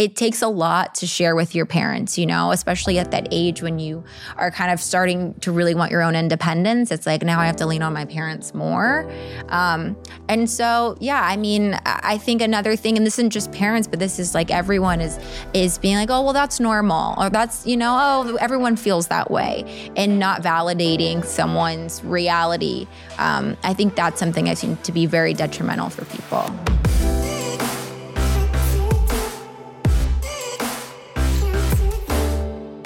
it takes a lot to share with your parents, you know, especially at that age when you are kind of starting to really want your own independence. It's like now I have to lean on my parents more. Um, and so, yeah, I mean, I think another thing, and this isn't just parents, but this is like everyone is is being like, oh, well, that's normal, or that's you know, oh, everyone feels that way, and not validating someone's reality. Um, I think that's something I seem to be very detrimental for people.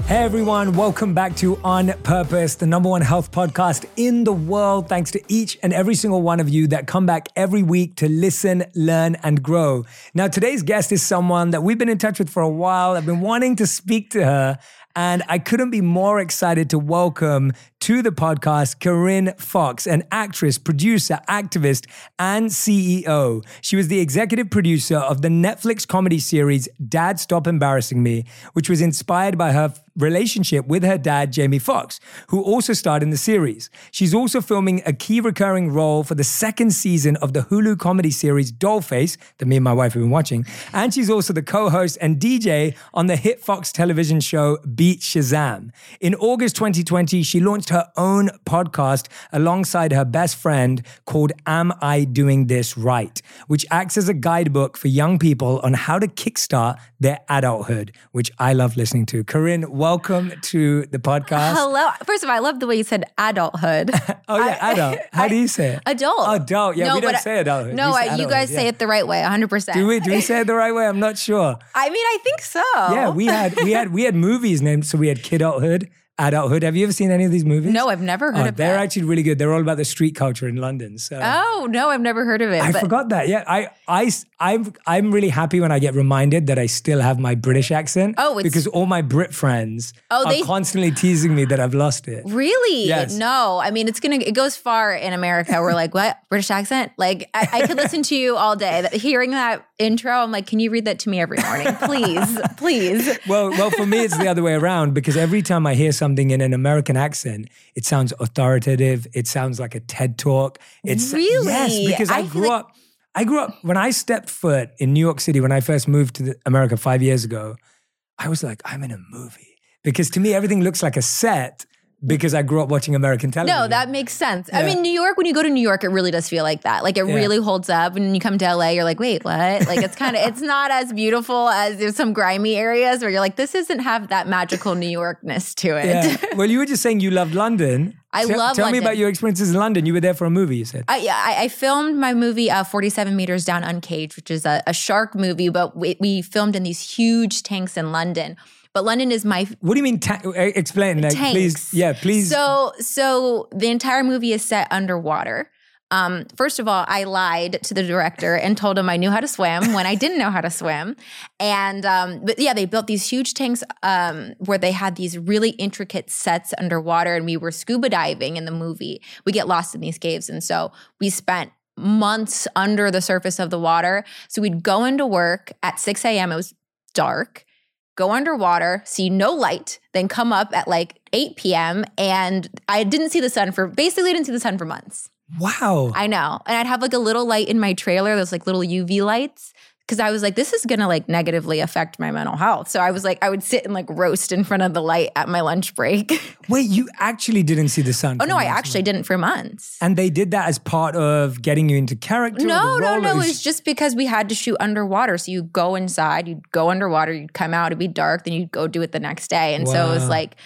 Hey everyone, welcome back to On Purpose, the number one health podcast in the world. Thanks to each and every single one of you that come back every week to listen, learn, and grow. Now, today's guest is someone that we've been in touch with for a while. I've been wanting to speak to her, and I couldn't be more excited to welcome to the podcast Corinne Foxx, an actress, producer, activist, and CEO. She was the executive producer of the Netflix comedy series Dad Stop Embarrassing Me, which was inspired by her relationship with her dad, Jamie Foxx, who also starred in the series. She's also filming a key recurring role for the second season of the Hulu comedy series Dollface, that me and my wife have been watching. And she's also the co host and DJ on the hit Fox television show Beat Shazam. In August 2020, she launched her own podcast alongside her best friend called Am I Doing This Right, which acts as a guidebook for young people on how to kickstart their adulthood, which I love listening to. Corinne, welcome to the podcast. Hello. First of all, I love the way you said adulthood. oh, yeah, I, adult. How I, do you say it? Adult. Adult. Yeah, no, we don't say adulthood. No, say you guys yeah. say it the right way, 100%. Do we? Do we say it the right way? I'm not sure. I mean, I think so. Yeah, we had we had we had movies named so we had Kidulthood, Adulthood. Have you ever seen any of these movies? No, I've never heard oh, of They're that. actually really good. They're all about the street culture in London. So Oh, no, I've never heard of it. I but forgot that. Yeah, I I I'm I'm really happy when I get reminded that I still have my British accent. Oh, it's- because all my Brit friends Oh, are they- constantly teasing me that I've lost it. Really? Yes. No. I mean, it's gonna it goes far in America. We're like, what British accent? Like, I, I could listen to you all day. Hearing that intro, I'm like, can you read that to me every morning, please, please? Well, well, for me, it's the other way around because every time I hear something in an American accent, it sounds authoritative. It sounds like a TED talk. It's Really? yes, because I, I grew like- up. I grew up when I stepped foot in New York City when I first moved to America five years ago. I was like, I'm in a movie because to me everything looks like a set because I grew up watching American television. No, that makes sense. I mean, New York, when you go to New York, it really does feel like that. Like it Yeah. really holds up. And when you come to LA, you're like, wait, what? Like it's kind of, it's not as beautiful as there's some grimy areas where you're like, this doesn't have that magical New Yorkness to it. Yeah. well, you were just saying you loved London. I Tell- love Tell me about your experiences in London. You were there for a movie. You said. I, yeah, I, I filmed my movie uh, 47 Meters Down Uncaged, which is a, a shark movie, but we, we filmed in these huge tanks in London. But London is my What do you mean? Ta- explain, like, tanks. please. Yeah, please. So, so the entire movie is set underwater. Um, first of all, I lied to the director and told him I knew how to swim when I didn't know how to swim. And um, but yeah, they built these huge tanks um, where they had these really intricate sets underwater, and we were scuba diving in the movie. We get lost in these caves, and so we spent months under the surface of the water. So we'd go into work at 6 a.m. It was dark go underwater, see no light, then come up at like 8 p.m. And I didn't see the sun for basically didn't see the sun for months. wow. I know. And I'd have like a little light in my trailer, those like little UV lights. Cause I was like, this is gonna like negatively affect my mental health. So I was like, I would sit and like roast in front of the light at my lunch break. Wait, you actually didn't see the sun? oh no, I months, actually didn't for months. And they did that as part of getting you into character. No, no, no. It was just because we had to shoot underwater. So you go inside, you'd go underwater, you'd come out, it'd be dark, then you'd go do it the next day. And so it was like,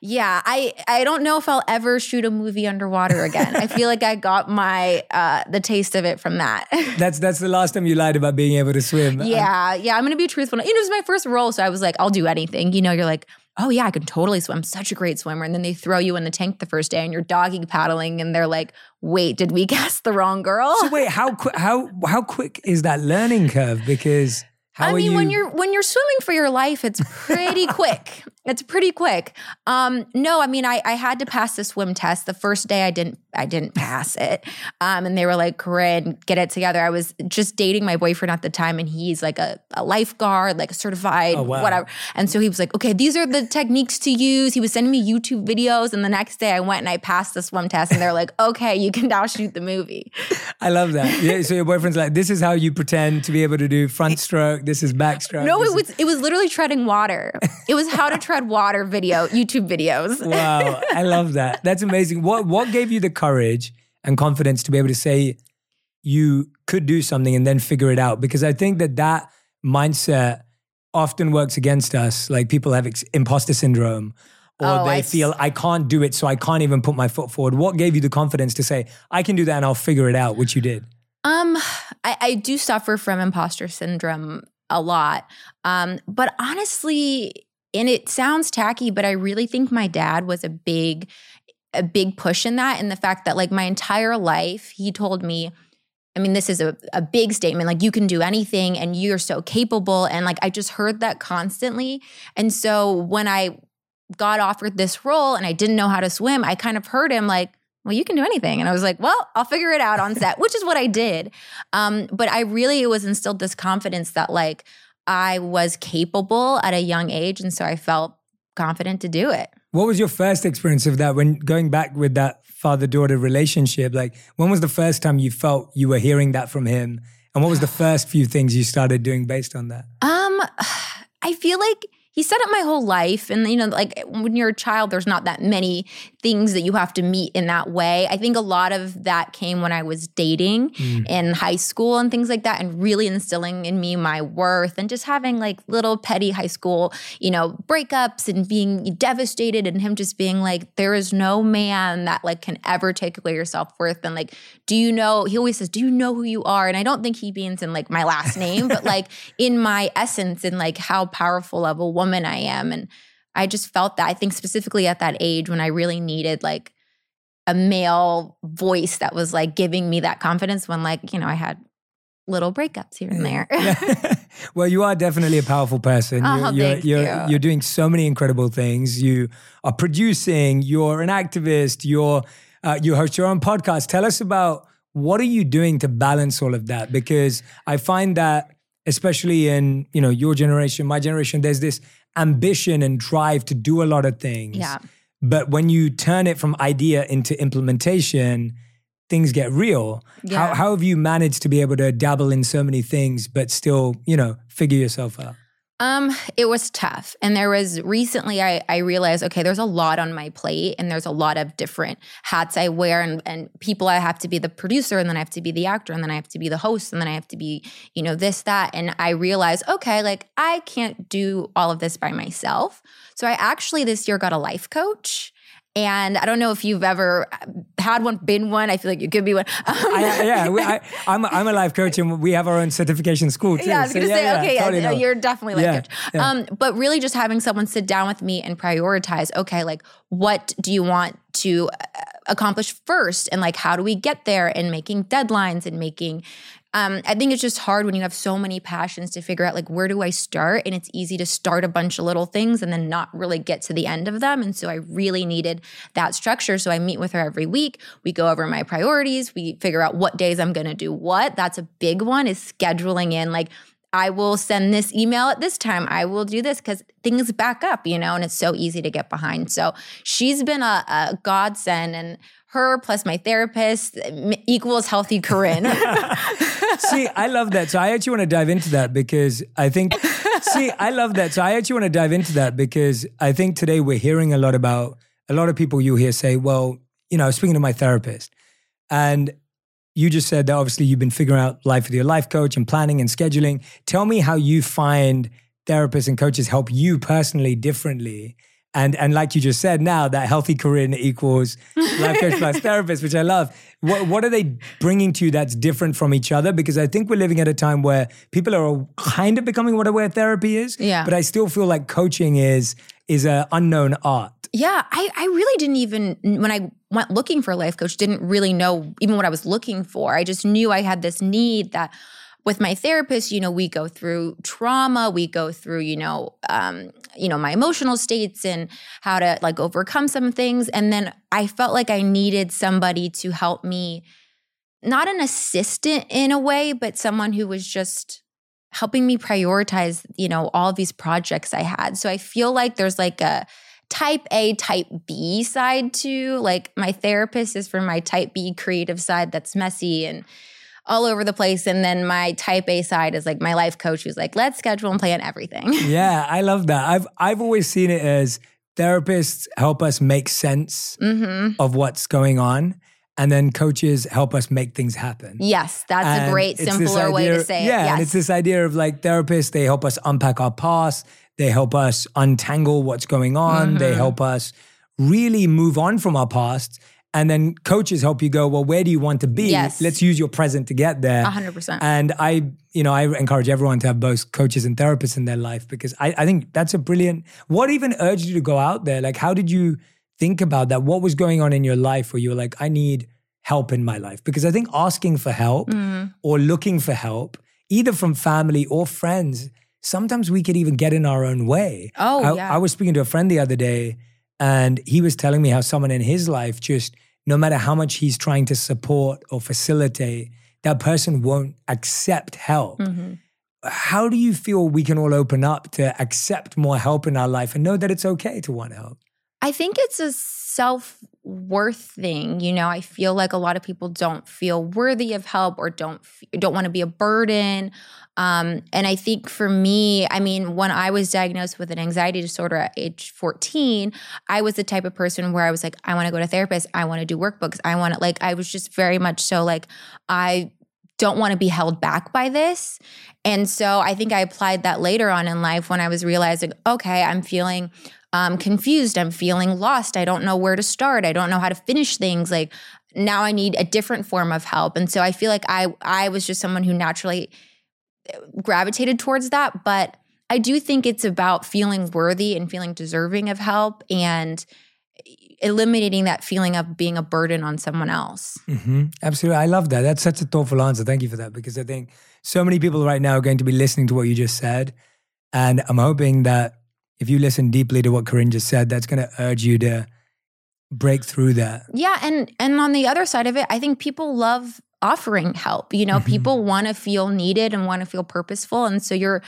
yeah, I I don't know if I'll ever shoot a movie underwater again. I feel like I got my uh the taste of it from that. That's that's the last time you lied about being able to swim. yeah, yeah. I'm gonna be truthful. You know, it was my first role, so I was like, I'll do anything. You know, you're like, oh yeah, I can totally swim. Such a great swimmer. And then they throw you in the tank the first day, and you're doggy paddling, and they're like, wait, did we cast the wrong girl? So wait, how quick? How how quick is that learning curve? Because how I are mean, you? when you're when you're swimming for your life, it's pretty quick. It's pretty quick. Um, no, I mean, I I had to pass the swim test. The first day, I didn't I didn't pass it. Um, and they were like, Corinne, get it together. I was just dating my boyfriend at the time, and he's like a, a lifeguard, like a certified, Oh, wow. whatever. And so he was like, okay, these are the techniques to use. He was sending me YouTube videos. And the next day I went and I passed the swim test, and they're like, okay, you can now shoot the movie. I love that. Yeah, so your boyfriend's like, this is how you pretend to be able to do front stroke. This is backstroke. No, it was it was literally treading water. It was how to tread water video, YouTube videos. Wow, I love that. That's amazing. What what gave you the courage and confidence to be able to say you could do something and then figure it out? Because I think that that mindset often works against us. Like people have ex- imposter syndrome, or Oh, they I feel I can't do it, so I can't even put my foot forward. What gave you the confidence to say I can do that and I'll figure it out? Which you did. Um, I, I do suffer from imposter syndrome a lot. Um, but honestly, and it sounds tacky, but I really think my dad was a big, a big push in that, in the fact that like my entire life, he told me, I mean, this is a, a big statement. Like, you can do anything and you're so capable. And like, I just heard that constantly. And so when I got offered this role and I didn't know how to swim, I kind of heard him like, well, you can do anything. And I was like, well, I'll figure it out on set, which is what I did. Um, but I really, it was instilled this confidence that like I was capable at a young age. And so I felt confident to do it. What was your first experience of that when going back with that father daughter relationship? Like, when was the first time you felt you were hearing that from him? And what was the first few things you started doing based on that? Um, I feel like he said it my whole life. And, you know, like when you're a child, there's not that many things that you have to meet in that way. I think a lot of that came when I was dating mm. in high school and things like that, and really instilling in me my worth and just having like little petty high school, you know, breakups and being devastated and him just being like, there is no man that like can ever take away your self worth. And like, do you know, he always says, do you know who you are? And I don't think he means in like my last name, but like in my essence and like how powerful of a woman I am. And I just felt that I think specifically at that age when I really needed like a male voice that was like giving me that confidence when like, you know, I had little breakups here and there. well, you are definitely a powerful person. Oh, you're, thank you're, you. you're doing so many incredible things. You are producing, you're an activist, you're, uh, you host your own podcast. Tell us about what are you doing to balance all of that? Because I find that, especially in you know your generation, my generation, there's this ambition and drive to do a lot of things. yeah. But when you turn it from idea into implementation, things get real. How, how have you managed to be able to dabble in so many things, but still, you know, figure yourself out? Um, it was tough. And there was recently I, I realized, okay, there's a lot on my plate and there's a lot of different hats I wear and, and people I have to be the producer and then I have to be the actor and then I have to be the host and then I have to be, you know, this, that. And I realized, okay, like I can't do all of this by myself. So I actually this year got a life coach. And I don't know if you've ever had one, been one. I feel like you could be one. I, yeah, we, I, I'm, a, I'm a life coach and we have our own certification school too. Yeah, I was So gonna say, okay, totally yeah, you're definitely Yeah, like coach. yeah. Um, but really just having someone sit down with me and prioritize, okay, like what do you want to uh, accomplish first? And like how do we get there and making deadlines and making um, I think it's just hard when you have so many passions to figure out like where do I start? And it's easy to start a bunch of little things and then not really get to the end of them. And so I really needed that structure. So I meet with her every week. We go over my priorities. We figure out what days I'm going to do what. That's a big one is scheduling in like I will send this email at this time. I will do this because things back up, you know, and it's so easy to get behind. So she's been a, a godsend, and her plus my therapist equals healthy Corinne. see, I love that. So I actually want to dive into that because I think, see, I love that. So I actually want to dive into that because I think today we're hearing a lot about a lot of people you hear say, well, you know, speaking to my therapist and you just said that obviously you've been figuring out life with your life coach and planning and scheduling. Tell me how you find therapists and coaches help you personally differently. And, and like you just said now, that healthy Corinne equals life coach plus therapist, which I love. What, what are they bringing to you that's different from each other? Because I think we're living at a time where people are kind of becoming what aware therapy is. Yeah. But I still feel like coaching is is an unknown art. Yeah, I, I really didn't even when I went looking for a life coach, didn't really know even what I was looking for. I just knew I had this need that with my therapist, you know, we go through trauma, we go through, you know, um, you know, my emotional states and how to like overcome some things. And then I felt like I needed somebody to help me, not an assistant in a way, but someone who was just helping me prioritize, you know, all these projects I had. So I feel like there's like a type A, type B side to like my therapist is for my type B creative side that's messy and all over the place. And then my type A side is like my life coach who's like, let's schedule and plan everything. yeah, I love that. I've I've always seen it as therapists help us make sense mm-hmm. of what's going on. And then coaches help us make things happen. Yes, that's and a great, simpler way to say yeah, it. Yeah, and it's this idea of like therapists, they help us unpack our past, they help us untangle what's going on, mm-hmm. they help us really move on from our past and then coaches help you go, well, where do you want to be? Yes. Let's use your present to get there. 100%. And I, you know, I encourage everyone to have both coaches and therapists in their life because I, I think that's a brilliant, what even urged you to go out there? Like, how did you think about that? What was going on in your life where you were like, I need help in my life? Because I think asking for help mm. or looking for help, either from family or friends, sometimes we could even get in our own way. Oh, I, yeah. I was speaking to a friend the other day and he was telling me how someone in his life just, no matter how much he's trying to support or facilitate, that person won't accept help. Mm-hmm. How do you feel we can all open up to accept more help in our life and know that it's okay to want help? I think it's a self worth thing. You know, I feel like a lot of people don't feel worthy of help or don't don't want to be a burden. Um, and I think for me, I mean, when I was diagnosed with an anxiety disorder at age 14, I was the type of person where I was like, I want to go to therapist, I want to do workbooks, I want to like, I was just very much so like, I don't want to be held back by this. And so I think I applied that later on in life when I was realizing, okay, I'm feeling um, confused. I'm feeling lost. I don't know where to start. I don't know how to finish things. Like now I need a different form of help. And so I feel like I I was just someone who naturally gravitated towards that. But I do think it's about feeling worthy and feeling deserving of help and eliminating that feeling of being a burden on someone else. Mm-hmm. Absolutely. I love that. That's such a thoughtful answer. Thank you for that because I think so many people right now are going to be listening to what you just said. And I'm hoping that if you listen deeply to what Corinne just said, that's going to urge you to break through that. Yeah, and and on the other side of it, I think people love offering help. You know mm-hmm. people want to feel needed and want to feel purposeful and so you're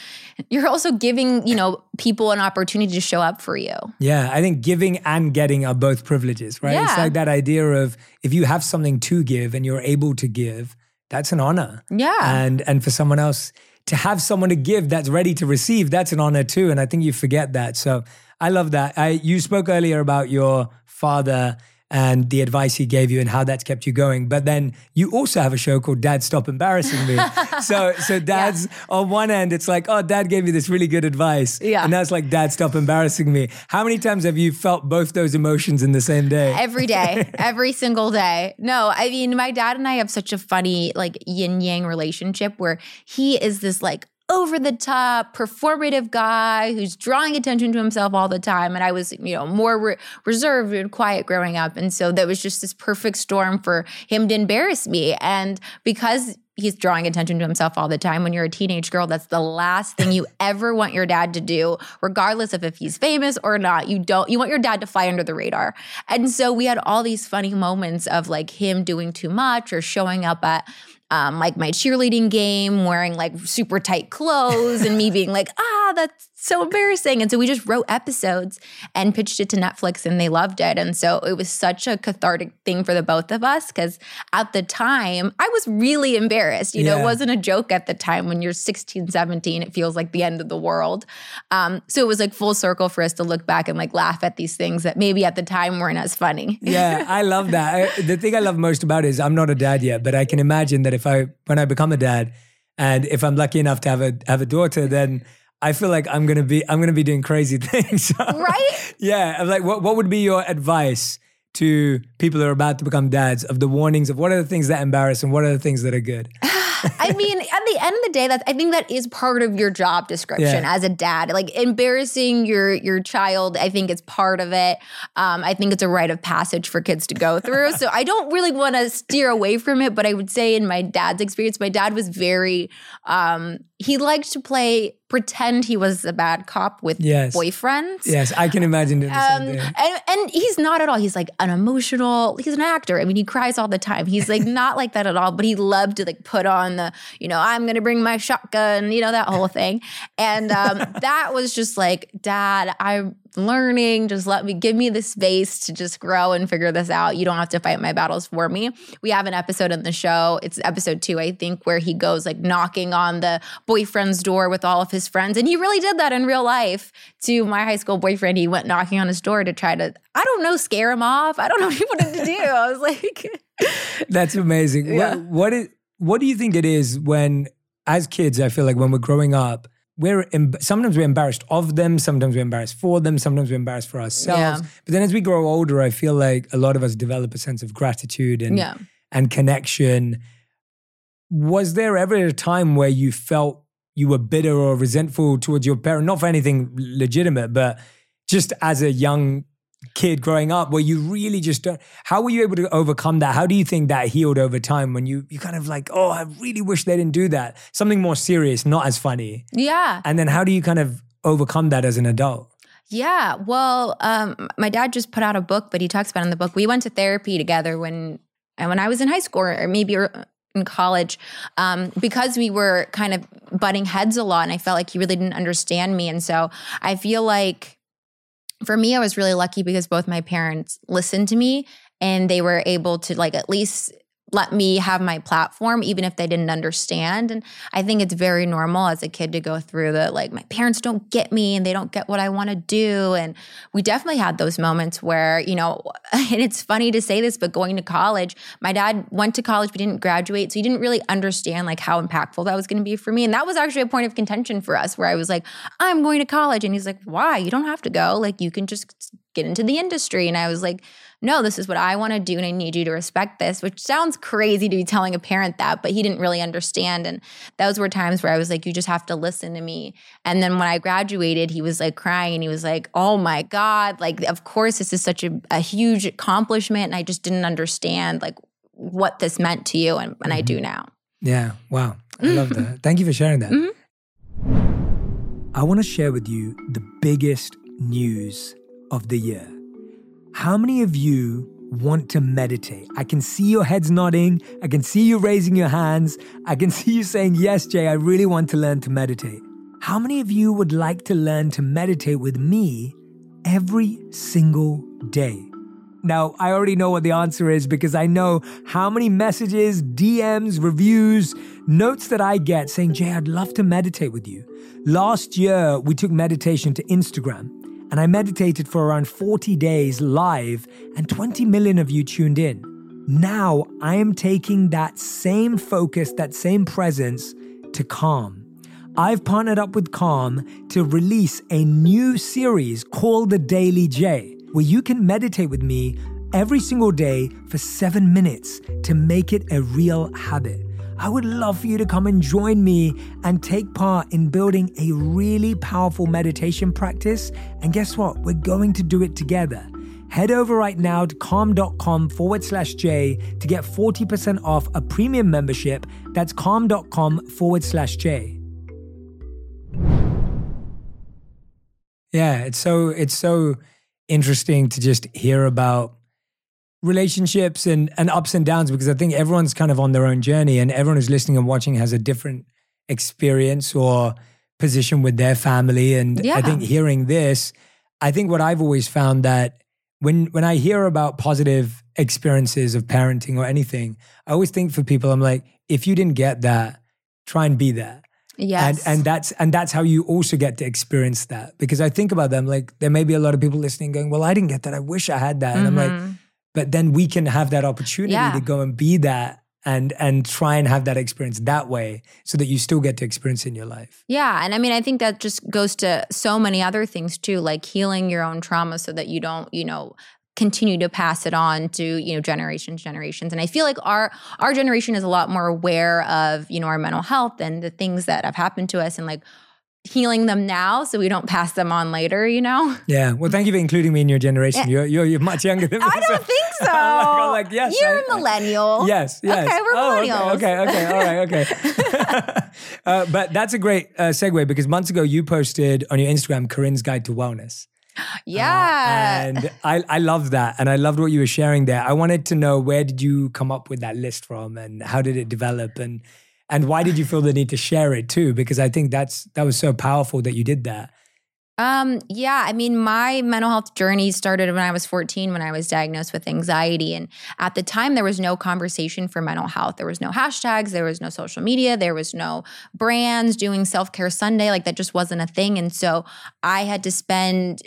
you're also giving you know people an opportunity to show up for you. Yeah i think giving and getting are both privileges right? Yeah. it's like that idea of if you have something to give and you're able to give that's an honor. Yeah. And and for someone else to have someone to give that's ready to receive that's an honor too and i think you forget that. So i love that. I you spoke earlier about your father and the advice he gave you and how that's kept you going. But then you also have a show called Dad Stop Embarrassing Me. so so dad's yeah. on one end, it's like, oh, dad gave me this really good advice. Yeah. And that's like dad stop embarrassing me. How many times have you felt both those emotions in the same day? Every day. every single day. No, I mean, my dad and I have such a funny like yin yang relationship where he is this like over the top, performative guy who's drawing attention to himself all the time. And I was, you know, more re- reserved and quiet growing up. And so that was just this perfect storm for him to embarrass me. And because he's drawing attention to himself all the time when you're a teenage girl that's the last thing you ever want your dad to do regardless of if he's famous or not you don't you want your dad to fly under the radar and so we had all these funny moments of like him doing too much or showing up at um, like my cheerleading game, wearing like super tight clothes, and me being like, ah, that's so embarrassing. And so we just wrote episodes and pitched it to Netflix, and they loved it. And so it was such a cathartic thing for the both of us because at the time, I was really embarrassed. You know, it wasn't a joke at the time when you're 16, 17, it feels like the end of the world. Um, so it was like full circle for us to look back and like laugh at these things that maybe at the time weren't as funny. yeah, I love that. I, the thing I love most about it is I'm not a dad yet, but I can imagine that if I when I become a dad, and if I'm lucky enough to have a have a daughter, then I feel like I'm gonna be I'm gonna be doing crazy things. right? Yeah. I'm like, what what would be your advice to people who are about to become dads of the warnings of what are the things that embarrass and what are the things that are good? I mean, at the end of the day, that I think that is part of your job description Yeah. as a dad. Like embarrassing your your child, I think it's part of it. Um, I think it's a rite of passage for kids to go through. so I don't really want to steer away from it, but I would say in my dad's experience, my dad was very um, he liked to play pretend he was a bad cop with Yes. boyfriends. Yes, I can imagine doing the Um, same thing. and, and he's not at all. He's like an emotional. He's an actor. I mean, he cries all the time. He's like not like that at all. But he loved to like put on the, you know, I'm gonna bring my shotgun, you know, that whole thing. And um, that was just like, Dad, I'm learning. Just let me give me the space to just grow and figure this out. You don't have to fight my battles for me. We have an episode in the show. It's episode two, I think, where he goes like knocking on the boyfriend's door with all of his friends, and he really did that in real life to my high school boyfriend. He went knocking on his door to try to, I don't know, scare him off. I don't know what he wanted to do. I was like, That's amazing. Yeah. What, what is what do you think it is when as kids I feel like when we're growing up we're em- sometimes we're embarrassed of them, sometimes we're embarrassed for them, sometimes we're embarrassed for ourselves. Yeah. But then as we grow older, I feel like a lot of us develop a sense of gratitude and yeah. and connection. Was there ever a time where you felt you were bitter or resentful towards your parent, not for anything legitimate, but just as a young kid growing up, where you really just don't? How were you able to overcome that? How do you think that healed over time when you you kind of like, oh, I really wish they didn't do that. Something more serious, not as funny. Yeah. And then how do you kind of overcome that as an adult? Yeah. Well, um, my dad just put out a book, but he talks about in the book. We went to therapy together when and when I was in high school or maybe in college um, because we were kind of butting heads a lot and I felt like he really didn't understand me. And so I feel like for me, I was really lucky because both my parents listened to me and they were able to like at least let me have my platform even if they didn't understand. And i think it's very normal as a kid to go through the like my parents don't get me and they don't get what i want to do. And we definitely had those moments where you know and it's funny to say this but going to college my dad went to college but didn't graduate so he didn't really understand like how impactful that was going to be for me. And that was actually a point of contention for us where i was like i'm going to college. And he's like why? You don't have to go. Like you can just get into the industry. And i was like no, this is what I want to do and I need you to respect this, which sounds crazy to be telling a parent that, but he didn't really understand. And those were times where I was like, you just have to listen to me. And then when I graduated, he was like crying and he was like, oh my God, like, of course, this is such a, a huge accomplishment. And I just didn't understand like what this meant to you. And, and I do mm-hmm. now. Yeah. Wow. I love that. Thank you for sharing that. Mm-hmm. I want to share with you the biggest news of the year. How many of you want to meditate? I can see your heads nodding. I can see you raising your hands. I can see you saying, Yes, Jay, I really want to learn to meditate. How many of you would like to learn to meditate with me every single day? Now, I already know what the answer is because I know how many messages, DMs, reviews, notes that I get saying, Jay, I'd love to meditate with you. Last year, we took meditation to Instagram and I meditated for around 40 days live, and 20 million of you tuned in. Now I am taking that same focus, that same presence to Calm. I've partnered up with Calm to release a new series called The Daily Jay, where you can meditate with me every single day for seven minutes to make it a real habit. I would love for you to come and join me and take part in building a really powerful meditation practice. And guess what? We're going to do it together. Head over right now to calm.com forward slash J to get 40% off a premium membership. That's calm.com forward slash J. Yeah, it's so it's so interesting to just hear about relationships and, and ups and downs because I think everyone's kind of on their own journey and everyone who's listening and watching has a different experience or position with their family. And I think hearing this, I think what I've always found that when when I hear about positive experiences of parenting or anything, I always think for people, I'm like, if you didn't get that, try and be that Yes. and and that's and that's how you also get to experience that because I think about them like there may be a lot of people listening going well I didn't get that I wish I had that and I'm like Mhm. But then we can have that opportunity Yeah. to go and be that and and try and have that experience that way so that you still get to experience in your life Yeah. And I mean, I think that just goes to so many other things too, like healing your own trauma so that you don't, you know, continue to pass it on to you know generations generations and i feel like our our generation is a lot more aware of you know our mental health and the things that have happened to us and like healing them now so we don't pass them on later, you know? Yeah. Well, thank you for including me in your generation. You're, you're, you're much younger than me. I don't so. think so. I'm like, yes. You're I, a millennial. I, yes, yes. Okay, we're oh, millennials. Okay, okay, okay. All right, okay. uh, but that's a great uh, segue because months ago you posted on your Instagram Corinne's Guide to Wellness. Yeah. Uh, and I, I love that. And I loved what you were sharing there. I wanted to know where did you come up with that list from and how did it develop? And and why did you feel the need to share it too? Because I think that's that was so powerful that you did that. Um, yeah, I mean, my mental health journey started when I was 14 when I was diagnosed with anxiety. And at the time, there was no conversation for mental health. There was no hashtags, there was no social media, there was no brands doing self care Sunday. Like that just wasn't a thing. And so I had to spend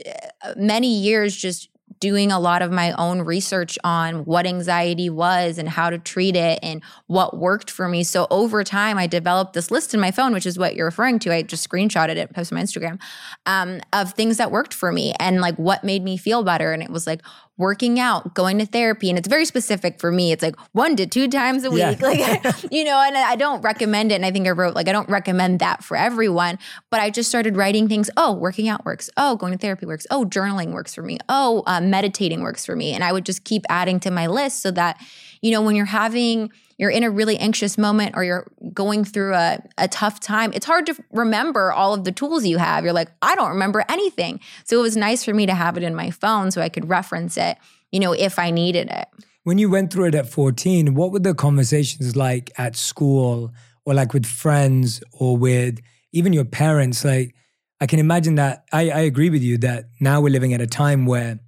uh, many years just doing a lot of my own research on what anxiety was and how to treat it and what worked for me. So over time, I developed this list in my phone, which is what you're referring to. I just screenshotted it, posted on my Instagram, um, of things that worked for me and like what made me feel better. And it was like working out, going to therapy. And it's very specific for me. It's like one to two times a week. Yeah. Like, you know, and I don't recommend it. And I think I wrote, like, I don't recommend that for everyone. But I just started writing things. Oh, working out works. Oh, going to therapy works. Oh, journaling works for me. Oh, uh, meditating works for me. And I would just keep adding to my list so that, you know, when you're having, you're in a really anxious moment or you're going through a, a tough time, it's hard to remember all of the tools you have. You're like, I don't remember anything. So it was nice for me to have it in my phone so I could reference it, you know, if I needed it. When you went through it at 14, what were the conversations like at school or like with friends or with even your parents? Like, I can imagine that. I, I agree with you that now we're living at a time where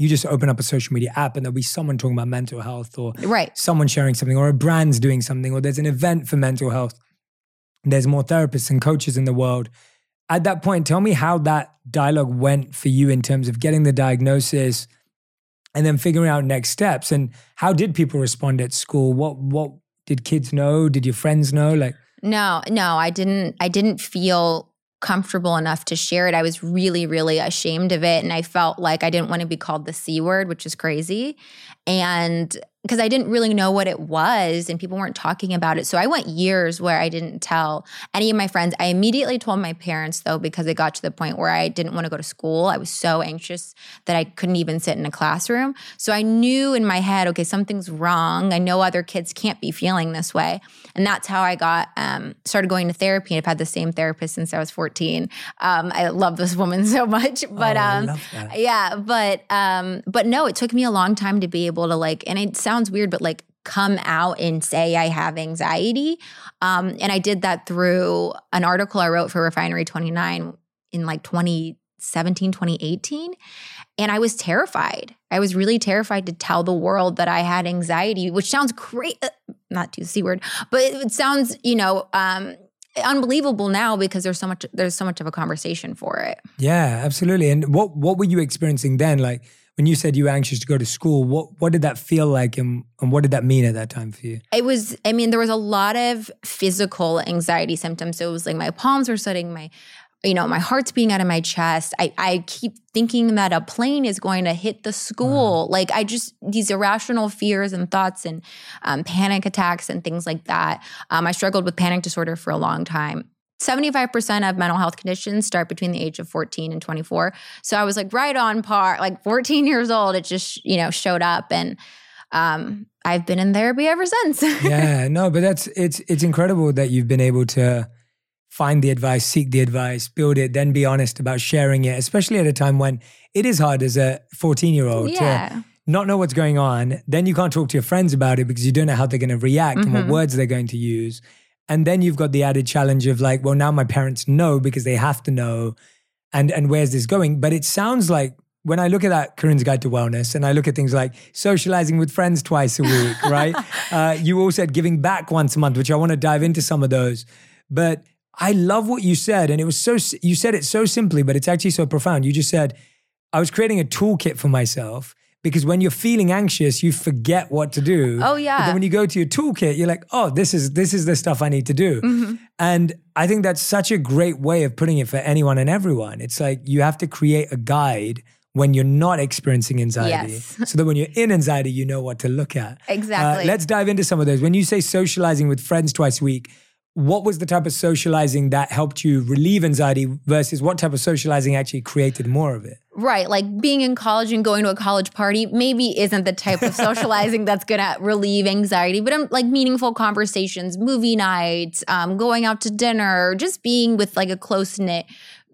you just open up a social media app and there'll be someone talking about mental health or right. someone sharing something or a brand's doing something or there's an event for mental health. There's more therapists and coaches in the world. At that point, tell me how that dialogue went for you in terms of getting the diagnosis and then figuring out next steps. And how did people respond at school? What what did kids know? Did your friends know? Like No, no, I didn't I didn't feel comfortable enough to share it. I was really, really ashamed of it. And I felt like I didn't want to be called the C word, which is crazy. And because I didn't really know what it was and people weren't talking about it. So I went years where I didn't tell any of my friends. I immediately told my parents though, because it got to the point where I didn't want to go to school. I was so anxious that I couldn't even sit in a classroom. So I knew in my head, okay, something's wrong. I know other kids can't be feeling this way. And that's how I got um, started going to therapy. I've had the same therapist since I was 14. Um, I love this woman so much. But oh, um, yeah, but um, but no, it took me a long time to be able to like, and it sounds weird, but like come out and say I have anxiety. Um, and I did that through an article I wrote for Refinery 29 in like 2017, 2018. And I was terrified. I was really terrified to tell the world that I had anxiety, which sounds great, uh, not too C word, but it sounds, you know, um, unbelievable now because there's so much there's so much of a conversation for it. Yeah, absolutely. And what what were you experiencing then? Like when you said you were anxious to go to school, what what did that feel like and, and what did that mean at that time for you? It was I mean, there was a lot of physical anxiety symptoms. So it was like my palms were sweating, my you know, my heart's beating out of my chest. I, I keep thinking that a plane is going to hit the school. Wow. Like I just these irrational fears and thoughts and um, panic attacks and things like that. Um, I struggled with panic disorder for a long time. 75% of mental health conditions start between the age of 14 and 24. So I was like right on par, like 14 years old, it just, you know, showed up and um, I've been in therapy ever since. yeah, no, but that's it's it's incredible that you've been able to find the advice, seek the advice, build it, then be honest about sharing it, especially at a time when it is hard as a 14 year old to not know what's going on. Then you can't talk to your friends about it because you don't know how they're going to react mm-hmm. and what mm-hmm. words they're going to use. And then you've got the added challenge of like, well, now my parents know because they have to know. And and where's this going? But it sounds like when I look at that Corinne's Guide to Wellness and I look at things like socializing with friends twice a week, right? Uh, you all said giving back once a month, which I want to dive into some of those. But I love what you said. And it was so, you said it so simply, but it's actually so profound. You just said, I was creating a toolkit for myself because when you're feeling anxious, you forget what to do. Oh yeah. But then when you go to your toolkit, you're like, oh, this is this is the stuff I need to do. Mm-hmm. And I think that's such a great way of putting it for anyone and everyone. It's like you have to create a guide when you're not experiencing anxiety. Yes. so that when you're in anxiety, you know what to look at. Exactly. Uh, let's dive into some of those. When you say socializing with friends twice a week, what was the type of socializing that helped you relieve anxiety versus what type of socializing actually created more of it? Right. Like being in college and going to a college party maybe isn't the type of socializing that's going to relieve anxiety, but um, like meaningful conversations, movie nights, um, going out to dinner, just being with like a close knit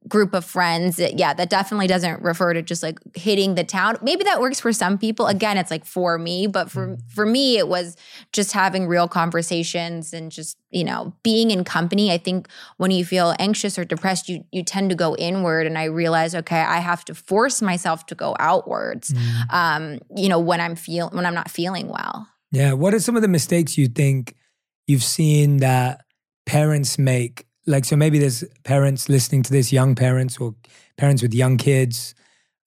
group of friends. Yeah, that definitely doesn't refer to just like hitting the town. Maybe that works for some people. Again, it's like for me, but for Mm. for me it was just having real conversations and just, you know, being in company. I think when you feel anxious or depressed, you you tend to go inward and I realize, okay, I have to force myself to go outwards. Mm. Um, you know, when I'm feel when I'm not feeling well. Yeah. What are some of the mistakes you think you've seen that parents make? Like, so maybe there's parents listening to this, young parents or parents with young kids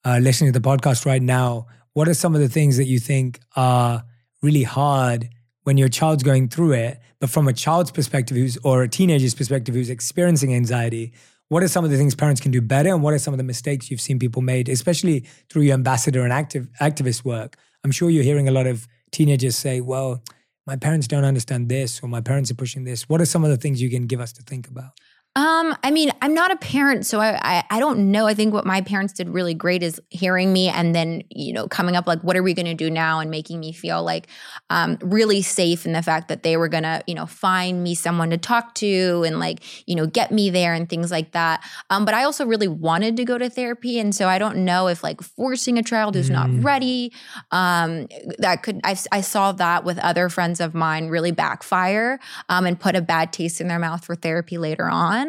uh, listening to the podcast right now. What are some of the things that you think are really hard when your child's going through it, but from a child's perspective who's or a teenager's perspective who's experiencing anxiety? What are some of the things parents can do better, and what are some of the mistakes you've seen people made, especially through your ambassador and active activist work? I'm sure you're hearing a lot of teenagers say, "Well, my parents don't understand this, or my parents are pushing this." What are some of the things you can give us to think about? Um, I mean, I'm not a parent, so I, I I don't know. I think what my parents did really great is hearing me and then you know coming up like, what are we going to do now, and making me feel like um, really safe in the fact that they were gonna you know find me someone to talk to and like you know get me there and things like that. Um, but I also really wanted to go to therapy, and so I don't know if like forcing a child who's not Mm. ready, um, that could I I saw that with other friends of mine really backfire um, and put a bad taste in their mouth for therapy later on.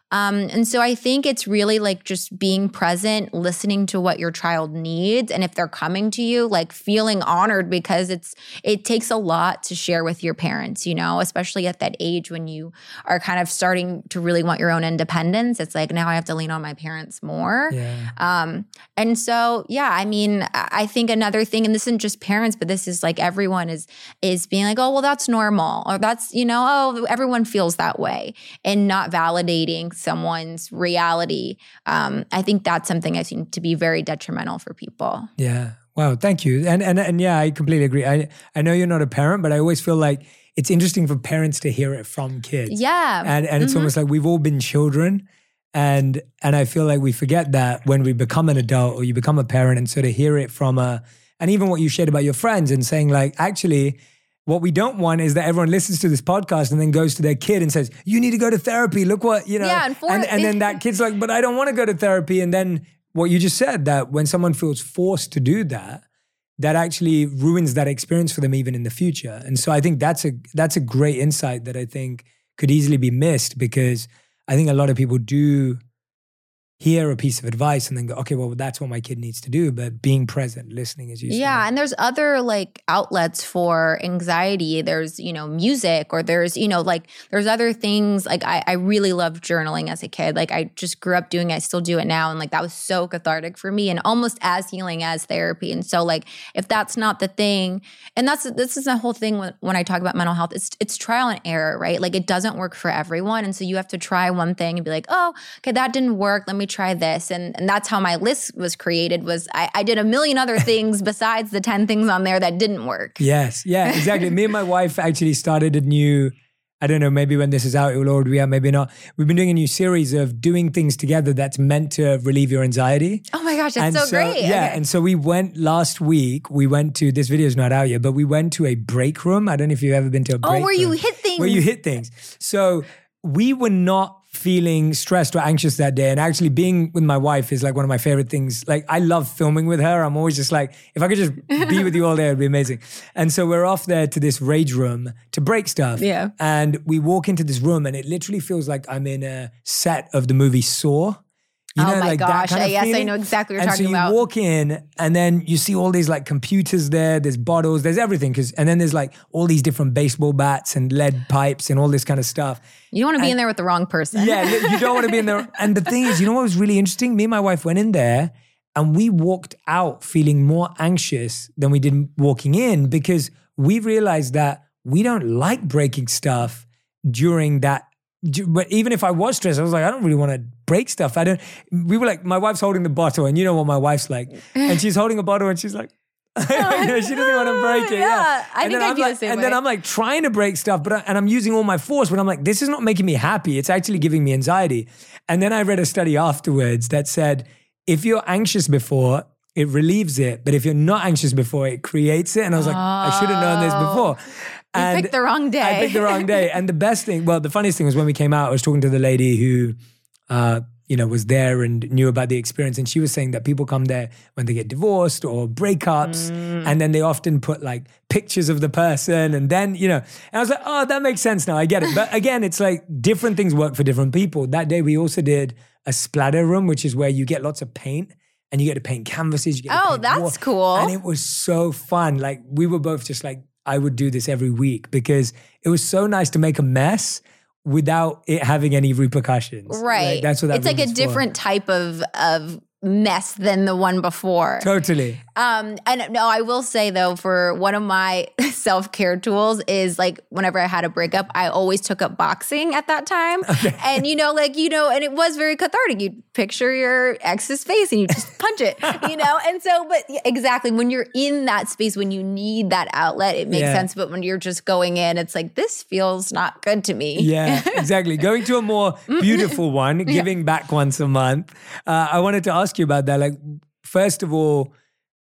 Um, and so I think it's really like just being present, listening to what your child needs, and if they're coming to you, like feeling honored because it's it takes a lot to share with your parents, you know, especially at that age when you are kind of starting to really want your own independence. It's like now I have to lean on my parents more. Yeah. Um, and so, yeah, I mean, I I think another thing, and this isn't just parents, but this is like everyone is is being like, oh, well, that's normal, or that's you know, oh, everyone feels that way, and not validating someone's reality. Um, I think that's something I seem to be very detrimental for people. Yeah. Wow. Thank you. And and and yeah, I completely agree. I I know you're not a parent, but I always feel like it's interesting for parents to hear it from kids. Yeah, And and it's Mhm. almost like we've all been children. And and I feel like we forget that when we become an adult or you become a parent and so to hear it from a and even what you shared about your friends and saying like actually what we don't want is that everyone listens to this podcast and then goes to their kid and says, "You need to go to therapy." Look what you know, Yeah, and for- and, and then that kid's like, "But I don't want to go to therapy." And then what you just said that when someone feels forced to do that, that actually ruins that experience for them even in the future. And so I think that's a that's a great insight that I think could easily be missed because I think a lot of people do hear a piece of advice and then go, okay, well, that's what my kid needs to do. But being present, listening, as you Yeah, and there's other like outlets for anxiety. There's, you know, music or there's, you know, like there's other things. Like I, I really loved journaling as a kid. Like I just grew up doing it, I still do it now. And like that was so cathartic for me and almost as healing as therapy. And so like if that's not the thing, and that's this is the whole thing when, when I talk about mental health, it's it's trial and error, right? Like it doesn't work for everyone. And so you have to try one thing and be like, oh, okay, that didn't work. Let me try this. And and that's how my list was created was I, I did a million other things besides the 10 things on there that didn't work. Yes, yeah, exactly. Me and my wife actually started a new. I don't know. Maybe when this is out, it will already be out. Maybe not. We've been doing a new series of doing things together that's meant to relieve your anxiety. Oh my gosh, that's and so, great. Yeah, Okay. and so we went last week. We went to this video is not out yet, but we went to a break room. I don't know if you've ever been to a oh, break oh, where you hit things. where you hit things. So we were not feeling stressed or anxious that day. And actually being with my wife is like one of my favorite things. Like I love filming with her. I'm always just like, if I could just be with you all day, it'd be amazing. And so we're off there to this rage room to break stuff. Yeah. And we walk into this room and it literally feels like I'm in a set of the movie Saw. You oh my like that gosh. kind of yes, I know exactly what and you're so talking you about. walk in, and then you see all these like computers there. There's bottles, there's everything. Cause and then there's like all these different baseball bats and lead pipes and all this kind of stuff. you don't want to be in there with the wrong person. Yeah, you don't want to be in there. And the thing is, you know what was really interesting? Me and my wife went in there, and we walked out feeling more anxious than we did walking in because we realized that we don't like breaking stuff during that but even if I was stressed, I was like, I don't really want to break stuff. I don't. We were like, my wife's holding the bottle, and you know what my wife's like, and she's holding a bottle, and she's like. Oh, she doesn't want to break it. Yeah, yeah. I and think then I'd I'm the like, same And then. I'm like trying to break stuff, but I, and I'm using all my force, but I'm like, this is not making me happy. It's actually giving me anxiety. And then I read a study afterwards that said if you're anxious before, it relieves it, but if you're not anxious before, it creates it. And I was like, I should have known this before. Oh. You picked the wrong day. I picked the wrong day. And the best thing, well, the funniest thing was when we came out, I was talking to the lady who, uh, you know, was there and knew about the experience. And she was saying that people come there when they get divorced or breakups. Mm. And then they often put like pictures of the person. And then, you know, and I was like, oh, that makes sense now. I get it. But again, it's like different things work for different people. That day we also did a splatter room, which is where you get lots of paint and you get to paint canvases. You get Oh, that's wall- cool. And it was so fun. Like we were both just like, I would do this every week because it was so nice to make a mess without it having any repercussions. Like, Right. that's what that It's like a for. different type of of mess than the one before. Totally. Um, and no, I will say though, for one of my self care tools is like whenever I had a breakup, I always took up boxing at that time. And you know, like, you know, and it was very cathartic. You picture your ex's face and you just punch it, you know? And so, but exactly when you're in that space, when you need that outlet, it makes Yeah. sense. But when you're just going in, it's like, this feels not good to me. Yeah, exactly. Going to a more beautiful one, giving back once a month. Uh, I wanted to ask you about that. Like, first of all,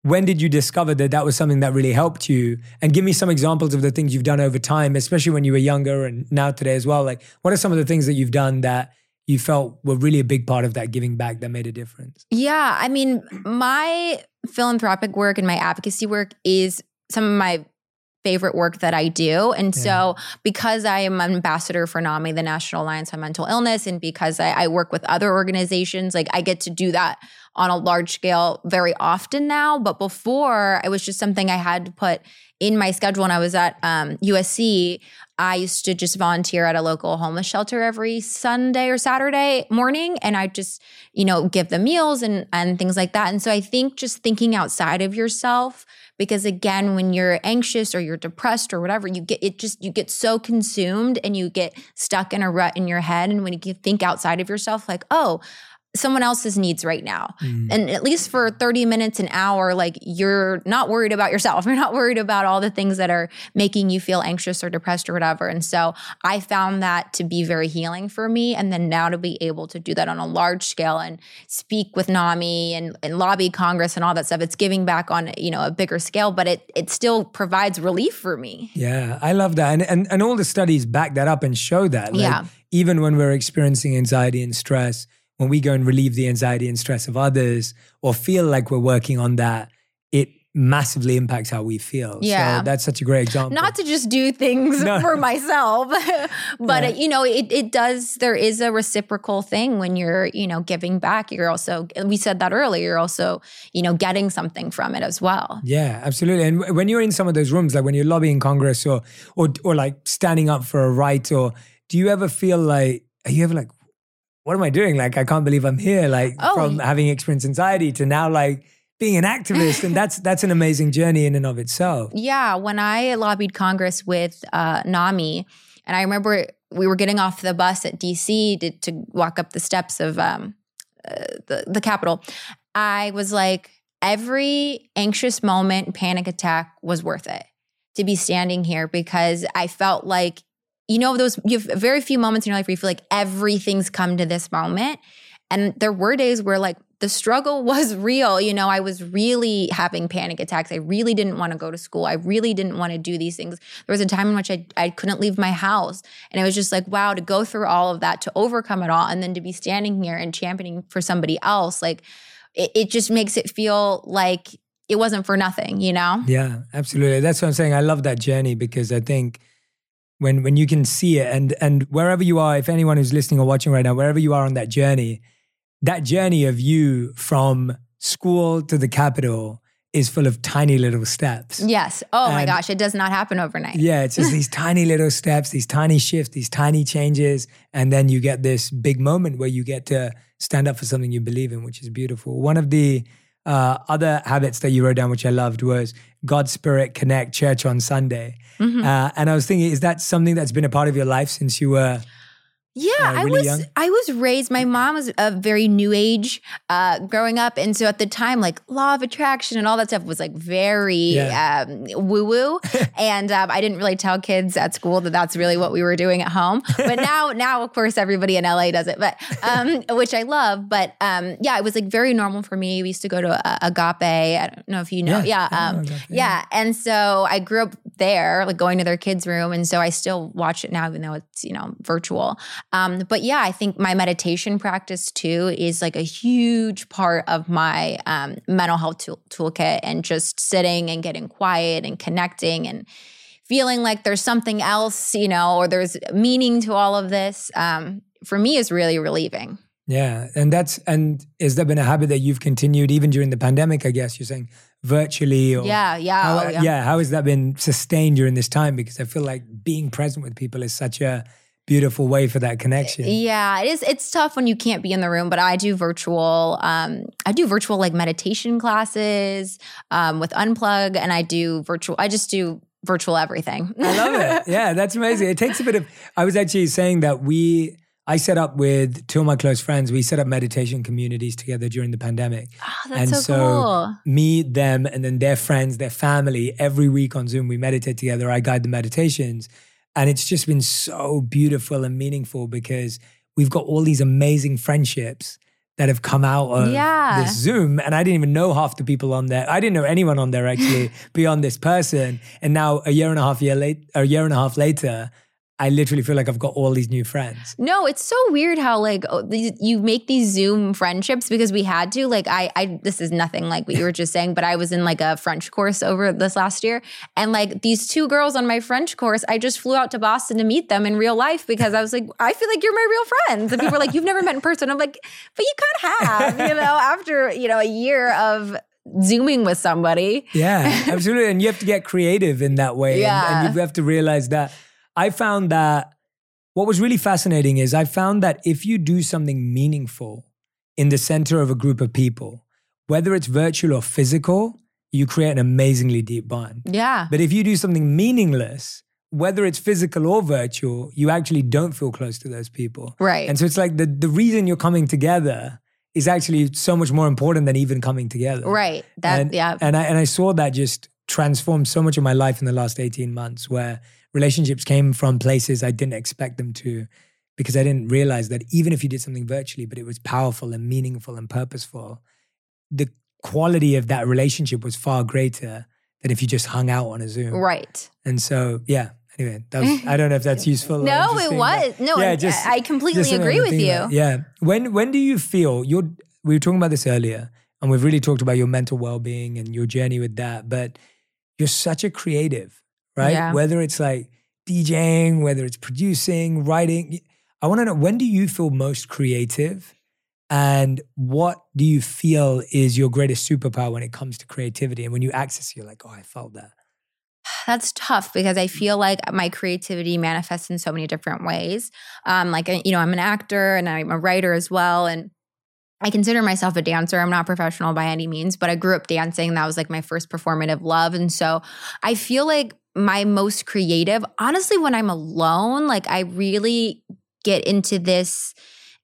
when did you discover that that was something that really helped you? And give me some examples of the things you've done over time, especially when you were younger and now today as well. Like, what are some of the things that you've done that you felt were really a big part of that giving back that made a difference? Yeah, I mean, my philanthropic work and my advocacy work is some of my favorite work that I do. And so, because I am an ambassador for NAMI, the National Alliance on Mental Illness, and because I, I work with other organizations, like I get to do that on a large scale very often now. But before, it was just something I had to put in my schedule. When I was at um, USC, I used to just volunteer at a local homeless shelter every Sunday or Saturday morning, and I just, you know, give them meals and and things like that. And so I think just thinking outside of yourself, because again, when you're anxious or you're depressed or whatever, you get it just you get so consumed and you get stuck in a rut in your head. And when you think outside of yourself, like, oh, someone else's needs right now. Mm. And at least for 30 minutes, an hour, like you're not worried about yourself. You're not worried about all the things that are making you feel anxious or depressed or whatever. And so I found that to be very healing for me. And then now to be able to do that on a large scale and speak with NAMI and, and lobby Congress and all that stuff, it's giving back on, you know, a bigger scale, but it it still provides relief for me. Yeah, I love that. And, and, and all the studies back that up and show that. Like, Yeah. Even when we're experiencing anxiety and stress, when we go and relieve the anxiety and stress of others or feel like we're working on that, it massively impacts how we feel. Yeah. So that's such a great example. not to just do things No. for myself but Yeah. it, you know it, it does there is a reciprocal thing when you're you know giving back you're also we said that earlier you're also you know getting something from it as well Yeah, absolutely. And w- when you're in some of those rooms, like when you're lobbying Congress or or or like standing up for a right, or do you ever feel like are you ever like, what am I doing? Like I can't believe I'm here. Like Oh, from having experienced anxiety to now like being an activist, and that's that's an amazing journey in and of itself. yeah when i lobbied congress with uh, nami and i remember we were getting off the bus at dc to, to walk up the steps of um, uh, the, the capitol i was like every anxious moment panic attack was worth it to be standing here because i felt like you know those you have very few moments in your life where you feel like everything's come to this moment. And there were days where like the struggle was real. You know i was really having panic attacks. I really didn't want to go to school. I really didn't want to do these things. There was a time in which I, I couldn't leave my house. And it was just like wow to go through all of that to overcome it all and then to be standing here and championing for somebody else like it, it just makes it feel like it wasn't for nothing you know? Yeah, absolutely. That's what I'm saying. I love that journey because I think when when you can see it and and wherever you are, if anyone who's listening or watching right now, wherever you are on that journey, that journey of you from school to the capital is full of tiny little steps. yes oh my gosh it does not happen overnight Yeah, it's just these tiny little steps, these tiny shifts, these tiny changes. And then you get this big moment where you get to stand up for something you believe in, which is beautiful. One of the uh, other habits that you wrote down, which I loved, was God Spirit Connect Church on Sunday. Mhm. Uh, and I was thinking, is that something that's been a part of your life since you were Yeah, uh, I was young? I was raised. My mom was a very new age uh, growing up, and so at the time, like law of attraction and all that stuff was like very Yeah. um, woo woo. and um, I didn't really tell kids at school that that's really what we were doing at home. But now, now of course, everybody in LA does it, but um, which I love. But um, yeah, it was like very normal for me. We used to go to uh, Agape. I don't know if you know. Yeah, Yeah, know um, Agape, yeah. And so I grew up there, like going to their kids' room, and so I still watch it now, even though it's you know virtual. Um, but yeah, I think my meditation practice too is like a huge part of my um, mental health tool- toolkit, and just sitting and getting quiet and connecting and feeling like there's something else, you know, or there's meaning to all of this. Um, for me, is really relieving. Yeah, and that's and has that been a habit that you've continued even during the pandemic? I guess you're saying virtually or Yeah, yeah, How, oh, yeah. how has that been sustained during this time? Because I feel like being present with people is such a beautiful way for that connection. Yeah, it is. It's tough when you can't be in the room, but I do virtual. Um, I do virtual like meditation classes um, with Unplug, and I do virtual. I just do virtual everything. I love it. Yeah, that's amazing. It takes a bit of. I was actually saying that we. I set up with two of my close friends. We set up meditation communities together during the pandemic. Oh, that's And so, so- cool. Me, them, and then their friends, their family. Every week on Zoom, we meditate together. I guide the meditations, and it's just been so beautiful and meaningful because we've got all these amazing friendships that have come out of Yeah. this Zoom, and I didn't even know half the people on there. I didn't know anyone on there actually beyond this person. And now, a year and a half year late, a year and a half later, I literally feel like I've got all these new friends. No, it's so weird how like oh, these, you make these Zoom friendships because we had to. Like I, I this is nothing like what you were just saying, but I was in like a French course over this last year, and like these two girls on my French course, I just flew out to Boston to meet them in real life because I was like, I feel like you're my real friends. And people were like, you've never met in person. I'm like, but you kind of have, you know, after you know a year of zooming with somebody. Yeah, absolutely. And you have to get creative in that way. And- And, you have to realize that. I found that what was really fascinating is I found that if you do something meaningful in the center of a group of people, whether it's virtual or physical, you create an amazingly deep bond. Yeah. But if you do something meaningless, whether it's physical or virtual, you actually don't feel close to those people. Right. And so it's like the, the reason you're coming together is actually so much more important than even coming together. right. That and, yeah. And I and I saw that just transform so much of my life in the last 18 months where relationships came from places I didn't expect them to because I didn't realize that even if you did something virtually, but it was powerful and meaningful and purposeful, the quality of that relationship was far greater than if you just hung out on a Zoom. right. And so, yeah. Anyway, that was, I don't know if that's useful. or No, it was. No, Yeah, I- just- I completely just agree with you. Yeah. When when do you feel you're we were talking about this earlier and we've really talked about your mental well-being and your journey with that, but you're such a creative, right? Yeah. Whether it's like DJing, whether it's producing, writing. I want to know when do you feel most creative? And what do you feel is your greatest superpower when it comes to creativity? And when you access, it, you're like, oh, I felt that. That's tough because I feel like my creativity manifests in so many different ways. Um, like you know, I'm an actor and I'm a writer as well, and I consider myself a dancer. I'm not professional by any means, but I grew up dancing. That was like my first performative love, and so I feel like my most creative, honestly, when I'm alone, like I really get into this.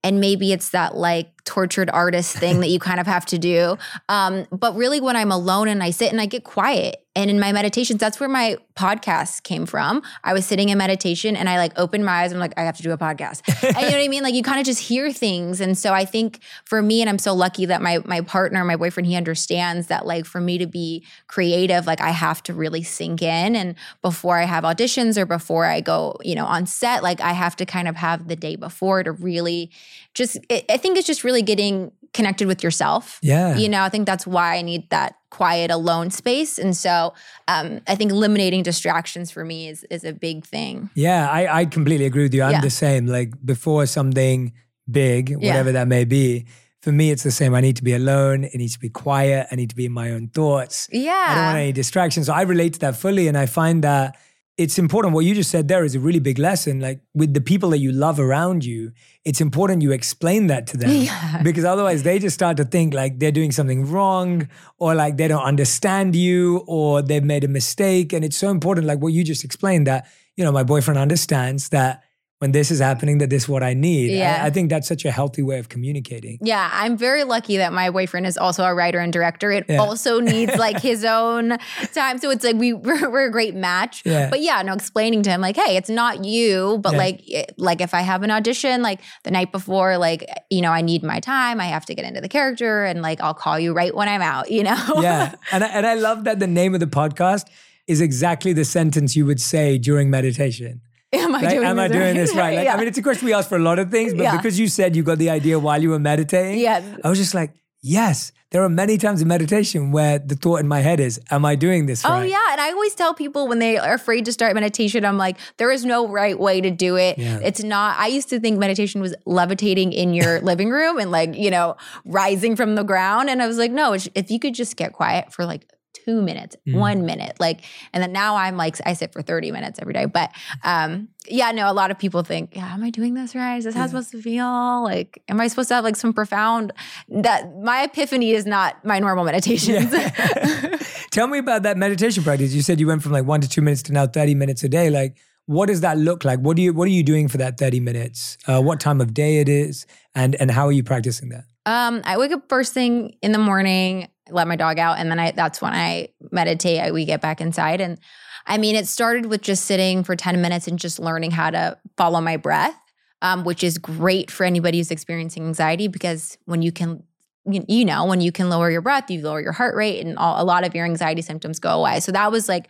And maybe it's that like tortured artist thing that you kind of have to do. Um, but really, when I'm alone and I sit and I get quiet, and in my meditations, that's where my podcast came from. I was sitting in meditation and I like opened my eyes and I'm like, I have to do a podcast. and you know what I mean? Like you kind of just hear things. And so I think for me, and I'm so lucky that my my partner, my boyfriend, he understands that like for me to be creative, like I have to really sink in. And before I have auditions or before I go, you know, on set, like I have to kind of have the day before to really just it, I think it's just really getting connected with yourself. Yeah. You know, I think that's why I need that quiet alone space. And so um, I think eliminating distractions for me is is a big thing. Yeah, I, I completely agree with you. I'm Yeah. the same. Like before something big, Yeah. whatever that may be, for me it's the same. I need to be alone. It needs to be quiet. I need to be in my own thoughts. Yeah. I don't want any distractions. So I relate to that fully. And I find that it's important. What you just said there is a really big lesson. Like with the people that you love around you, it's important you explain that to them. Yeah. Because otherwise they just start to think like they're doing something wrong or like they don't understand you or they've made a mistake. And it's so important, like what you just explained, that, you know, my boyfriend understands that when this is happening that this is what I need. Yeah. I, I think that's such a healthy way of communicating. Yeah, I'm very lucky that my boyfriend is also a writer and director. It Yeah. also needs like his own time, so it's like we we're, we're a great match. Yeah. But yeah, no, explaining to him like, hey, it's not you, but Yeah. like, it- like if I have an audition like the night before, like you know, I need my time. I have to get into the character, and like I'll call you right when I'm out. You know? yeah. And I, and I love that the name of the podcast is exactly the sentence you would say during meditation. Am I Like, doing am I this doing this right? Like, yeah. I mean, it's a question we ask for a lot of things, but Yeah. because you said you got the idea while you were meditating, yeah. I was just like, yes, there are many times in meditation where the thought in my head is, am I doing this oh, right? Oh yeah, and I always tell people when they are afraid to start meditation, I'm like, there is no right way to do it. Yeah. It's not. I used to think meditation was levitating in your living room and like you know rising from the ground, and I was like, no, if you could just get quiet for like two minutes, Mm. one minute, like, and then now I'm like, I sit for 30 minutes every day. But um, yeah, no, a lot of people think, yeah, am I doing this right? Is this how it's supposed to feel? Like, am I supposed to have like some profound? That my epiphany is not my normal meditations. Yeah. Tell me about that meditation practice. You said you went from like one to two minutes to now 30 minutes a day. Like, what does that look like? What do you what are you doing for that 30 minutes? Uh, what time of day it is and and how are you practicing that? Um, I wake up first thing in the morning, let my dog out, and then I that's when I meditate. I, we get back inside, and I mean, it started with just sitting for ten minutes and just learning how to follow my breath, um, which is great for anybody who's experiencing anxiety because when you can. You you know, when you can lower your breath, you lower your heart rate, and all, a lot of your anxiety symptoms go away. So that was like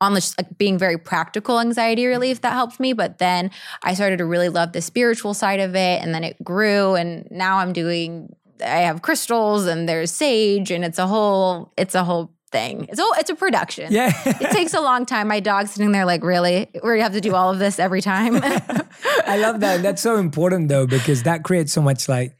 on the like being very practical anxiety relief that helped me. But then I started to really love the spiritual side of it, and then it grew, and now I'm doing. I have crystals, and there's sage, and it's a whole. It's a whole thing. It's a it's a production. Yeah. It takes a long time. My dog's sitting there like, really? We have to do all of this every time. I love that. That's so important though, because that creates so much like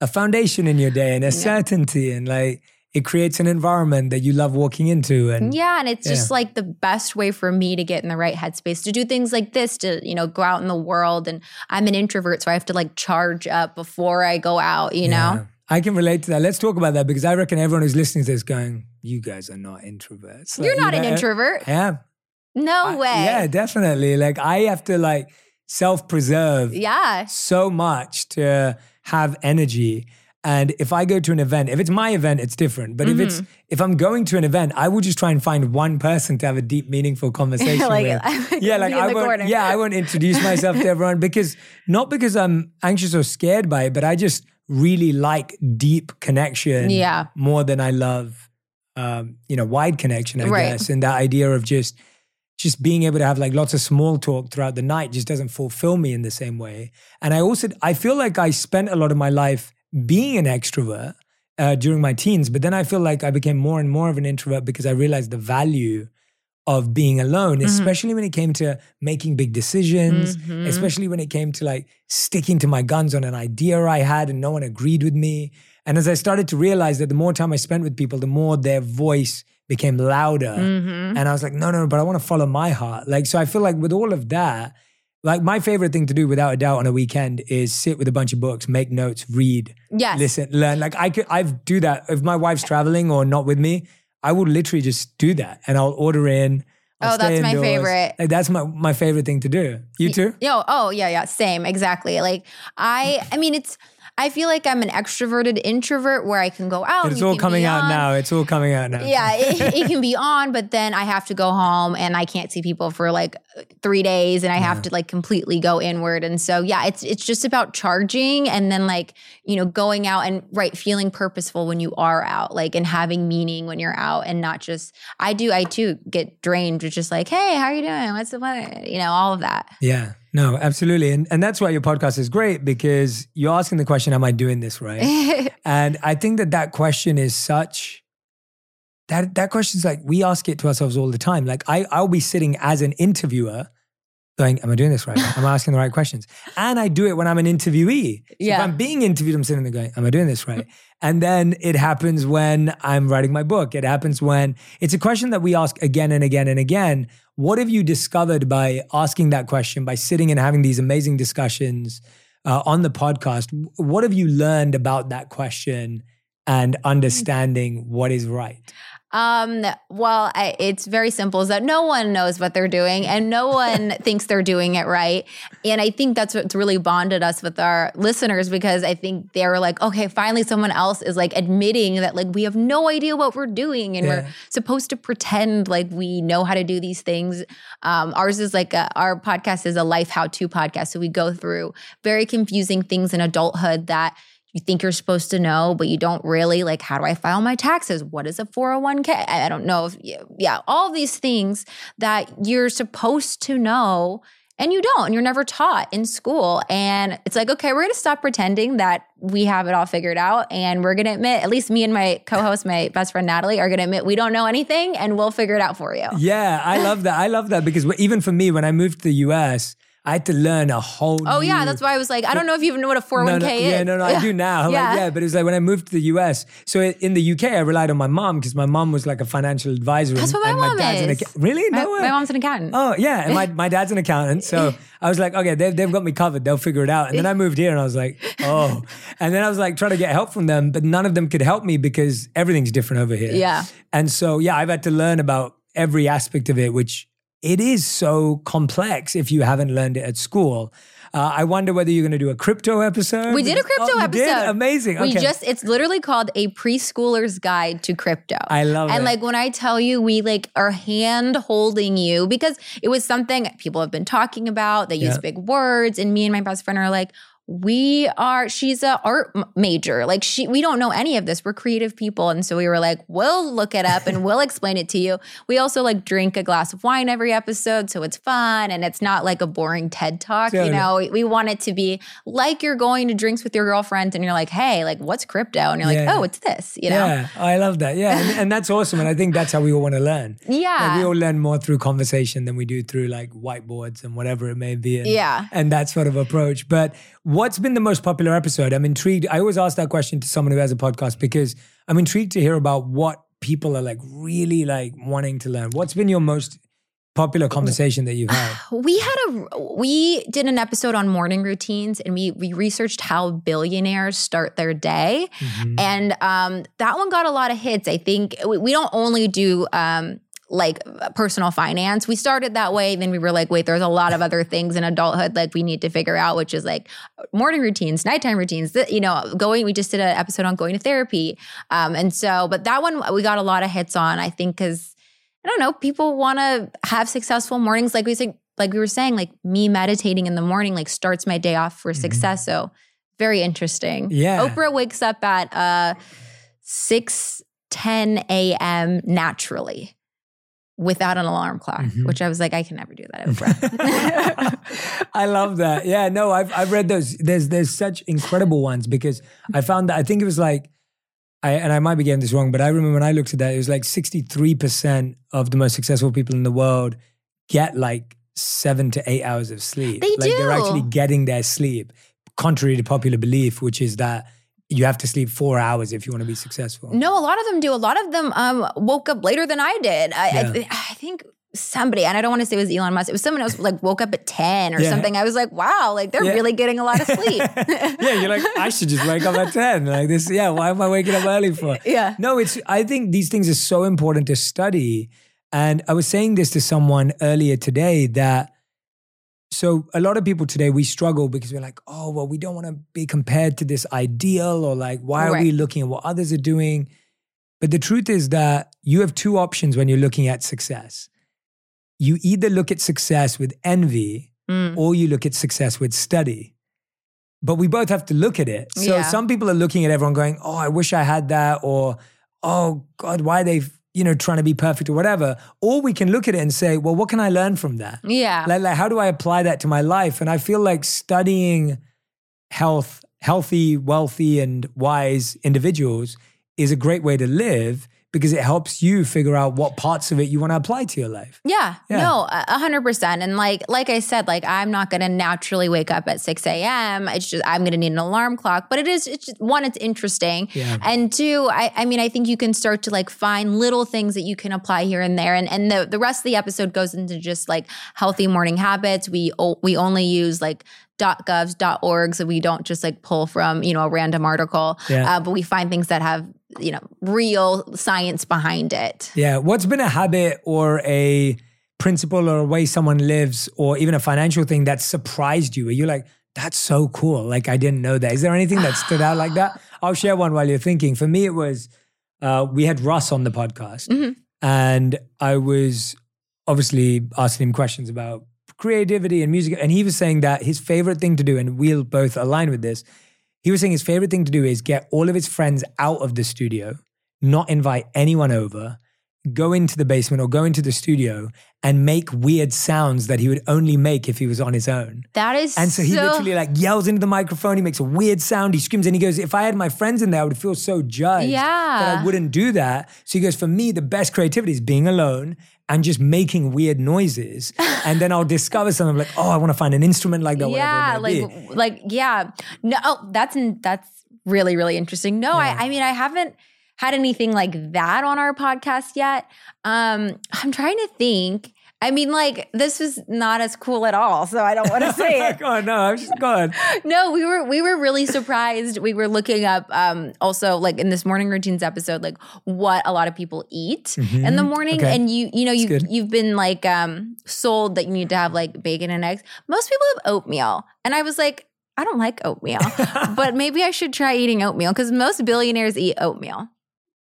a foundation in your day and a certainty and like it creates an environment that you love walking into and Yeah, and it's just like the best way for me to get in the right headspace to do things like this, to, you know, go out in the world. And I'm an introvert, so I have to like charge up before I go out, you Yeah. know? I can relate to that. Let's talk about that because I reckon everyone who's listening to this going, you guys are not introverts. You're not you an introvert. I am. No I- way. Yeah, definitely. Like I have to like self-preserve Yeah. so much to have energy. And if I go to an event, if it's my event, it's different. But if it's Mm-hmm. if I'm going to an event, I will just try and find one person to have a deep, meaningful conversation like, with. Yeah, like I won't. corner. Yeah, I won't introduce myself to everyone because not because I'm anxious or scared by it, but I just really like deep connection. Yeah. more than I love, um, you know, wide connection. I Right. guess, and that idea of just just being able to have like lots of small talk throughout the night just doesn't fulfill me in the same way. And I also I feel like I spent a lot of my life being an extrovert uh, during my teens, but then I feel like I became more and more of an introvert because I realized the value of being alone, especially when it came to making big decisions, Mhm. especially when it came to like sticking to my guns on an idea I had and no one agreed with me. And as I started to realize that the more time I spent with people, the more their voice became louder. Mhm. And I was like, no, no, but I want to follow my heart. Like, so I feel like with all of that, like my favorite thing to do without a doubt on a weekend is sit with a bunch of books, make notes, read, Yes. listen, learn. Like I could, I've do that. If my wife's traveling or not with me, I would literally just do that and I'll order in. I'll Oh, that's my indoors. favorite. Like, that's my, my favorite thing to do. You too? Yo, oh yeah, yeah, same, exactly. Like I, I mean, it's. I feel like I'm an extroverted introvert where I can go out. It's all coming out now. It's all coming out now. Yeah, it, it can be on, but then I have to go home and I can't see people for like three days, and I have to like completely go inward. And so, yeah, it's it's just about charging and then like you know going out and right feeling purposeful when you are out, like and having meaning when you're out, and not just I do I too get drained with just like hey, how are you doing? What's the weather? You know, all of that. Yeah. No, absolutely. And and that's why your podcast is great because you're asking the question, am I doing this right? and I think that that question is such that that question is like we ask it to ourselves all the time. Like I I'll be sitting as an interviewer going, am I doing this right? Am I asking the right questions? And I do it when I'm an interviewee. So Yeah. If I'm being interviewed, I'm sitting there going, am I doing this right? And then it happens when I'm writing my book. It happens when it's a question that we ask again and again and again. What have you discovered by asking that question, by sitting and having these amazing discussions uh, on the podcast? What have you learned about that question and understanding what is right? Um, well, I, it's very simple is that no one knows what they're doing and no one thinks they're doing it right. And I think that's what's really bonded us with our listeners because I think they were like, okay, finally someone else is like admitting that like we have no idea what we're doing and Yeah. we're supposed to pretend like we know how to do these things. Um, ours is like a, our podcast is a life how to podcast. So we go through very confusing things in adulthood that you think you're supposed to know, but you don't really. Like, how do I file my taxes? What is a 401k? I don't know if, yeah, all these things that you're supposed to know and you don't. And you're never taught in school. And it's like, okay, we're going to stop pretending that we have it all figured out. And we're going to admit, at least me and my co host, my best friend Natalie, are going to admit we don't know anything and we'll figure it out for you. Yeah, I love that. I love that because even for me, when I moved to the US, I had to learn a whole. Oh, yeah. That's why I was like, I don't know if you even know what a 401k no, no, oh is. Yeah, no, no, I do now. Yeah. Like, yeah, but it was like when I moved to the US. So in the UK, I relied on my mom because my mom was like a financial advisor. That's and, what my and mom dad's an is. acca- really? My, No way. my mom's an accountant. Oh yeah, and my, my dad's an accountant, so I was like, okay, they've, they've got me covered. They'll figure it out. And then I moved here, and I was like, oh, and then I was like trying to get help from them, but none of them could help me because everything's different over here. Yeah. and so yeah, I've had to learn about every aspect of it, which it is so complex if you haven't learned it at school. Uh, I wonder whether you're going to do a crypto episode. We did a crypto Oh, you did? episode. Amazing. We Okay. just it's literally called a preschooler's guide to crypto. I love and it. And like when I tell you we like are hand holding you because it was something people have been talking about. They use big words and me and my best friend are like we are she's a art major like she we don't know any of this we're creative people and so we were like we'll look it up and we'll explain it to you we also like drink a glass of wine every episode so it's fun and it's not like a boring ted talk Totally. you know we, we want it to be like you're going to drinks with your girlfriend and you're like hey like what's crypto and you're like Yeah. oh it's this you know Yeah, I love that. Yeah, and, and that's awesome. And I think that's how we all want to learn. yeah Like we all learn more through conversation than we do through like whiteboards and whatever it may be. And, Yeah. And that sort of approach. But what's been the most popular episode? I'm intrigued. I always ask that question to someone who has a podcast because I'm intrigued to hear about what people are like really like wanting to learn. What's been your most popular conversation that you've had? we had a we did an episode on morning routines and we we researched how billionaires start their day Mhm. and um that one got a lot of hits i think we, we don't only do um like personal finance we started that way then we were like wait there's a lot of other things in adulthood like we need to figure out which is like morning routines nighttime routines th- you know going we just did an episode on going to therapy um and so but that one we got a lot of hits on i think because I don't know, people want to have successful mornings. Like we said, like we were saying, like me meditating in the morning, like starts my day off for success. So very interesting. Mm-hmm. Yeah. Oprah wakes up at uh 6 10 a.m. naturally without an alarm clock, Mhm. which I was like, I can never do that, I love that. Yeah, no, I've I've read those. There's there's such incredible ones because I found that I think it was like I and I might be getting this wrong, but I remember when I looked at that, it was like 63% of the most successful people in the world get like seven to eight hours of sleep. They like they're actually getting their sleep, contrary to popular belief, which is that you have to sleep four hours if you want to be successful. No, a lot of them do. A lot of them um, woke up later than I did. I, I, th- I think somebody, and I don't want to say it was Elon Musk. It was someone else like woke up at ten or Yeah. something. I was like, wow, like they're Yeah. really getting a lot of sleep. yeah, you're like, I should just wake up at 10. Like this, yeah, why am I waking up early for? yeah. No, it's I think these things are so important to study. And I was saying this to someone earlier today that so a lot of people today we struggle because we're like, oh, well, we don't want to be compared to this ideal or like why are we looking at what others are doing? But the truth is that you have two options when you're looking at success. You either look at success with envy Mm. or you look at success with study. But we both have to look at it. So Yeah. some people are looking at everyone going, "Oh, I wish I had that," or "Oh God, why are they you know trying to be perfect or whatever." Or we can look at it and say, "Well, what can I learn from that? Yeah. Like, like how do I apply that to my life?" And I feel like studying health, healthy, wealthy, and wise individuals is a great way to live because it helps you figure out what parts of it you want to apply to your life. Yeah, Yeah. no, a hundred percent. And like, like I said, like I'm not going to naturally wake up at six a.m. It's just I'm going to need an alarm clock. But it is, it's just, one, it's interesting, Yeah. and two, I, I mean, I think you can start to like find little things that you can apply here and there. And and the the rest of the episode goes into just like healthy morning habits. We we only use like .govs, .org, so we don't just like pull from you know a random article. Yeah. Uh, but we find things that have you know, real science behind it. Yeah. What's been a habit or a principle or a way someone lives or even a financial thing that surprised you? Where you're like, that's so cool. Like I didn't know that. Is there anything that stood out like that? I'll share one while you're thinking. For me, it was uh, we had Russ on the podcast, Mhm. and I was obviously asking him questions about creativity and music, and he was saying that his favorite thing to do, and we'll both align with this. He was saying his favorite thing to do is get all of his friends out of the studio, not invite anyone over, go into the basement or go into the studio and make weird sounds that he would only make if he was on his own. That is And so he literally like yells into the microphone. He makes a weird sound. He screams and he goes, "If I had my friends in there, I would feel so judged yeah. that I wouldn't do that." So he goes, "For me, the best creativity is being alone and just making weird noises, and then I'll discover something like, oh, I want to find an instrument like that. yeah, whatever it may like be. like yeah. No, oh, that's that's really really interesting. No, Yeah. I I mean I haven't had anything like that on our podcast yet. Um, I'm trying to think. I mean, like this was not as cool at all, so I don't want to say it. oh no, I'm just God. no, we were we were really surprised. We were looking up um also like in this morning routines episode, like what a lot of people eat in the morning. Mm-hmm. Okay. And you you know you you've been like um sold that you need to have like bacon and eggs. Most people have oatmeal. And I was like, I don't like oatmeal. but maybe I should try eating oatmeal because most billionaires eat oatmeal.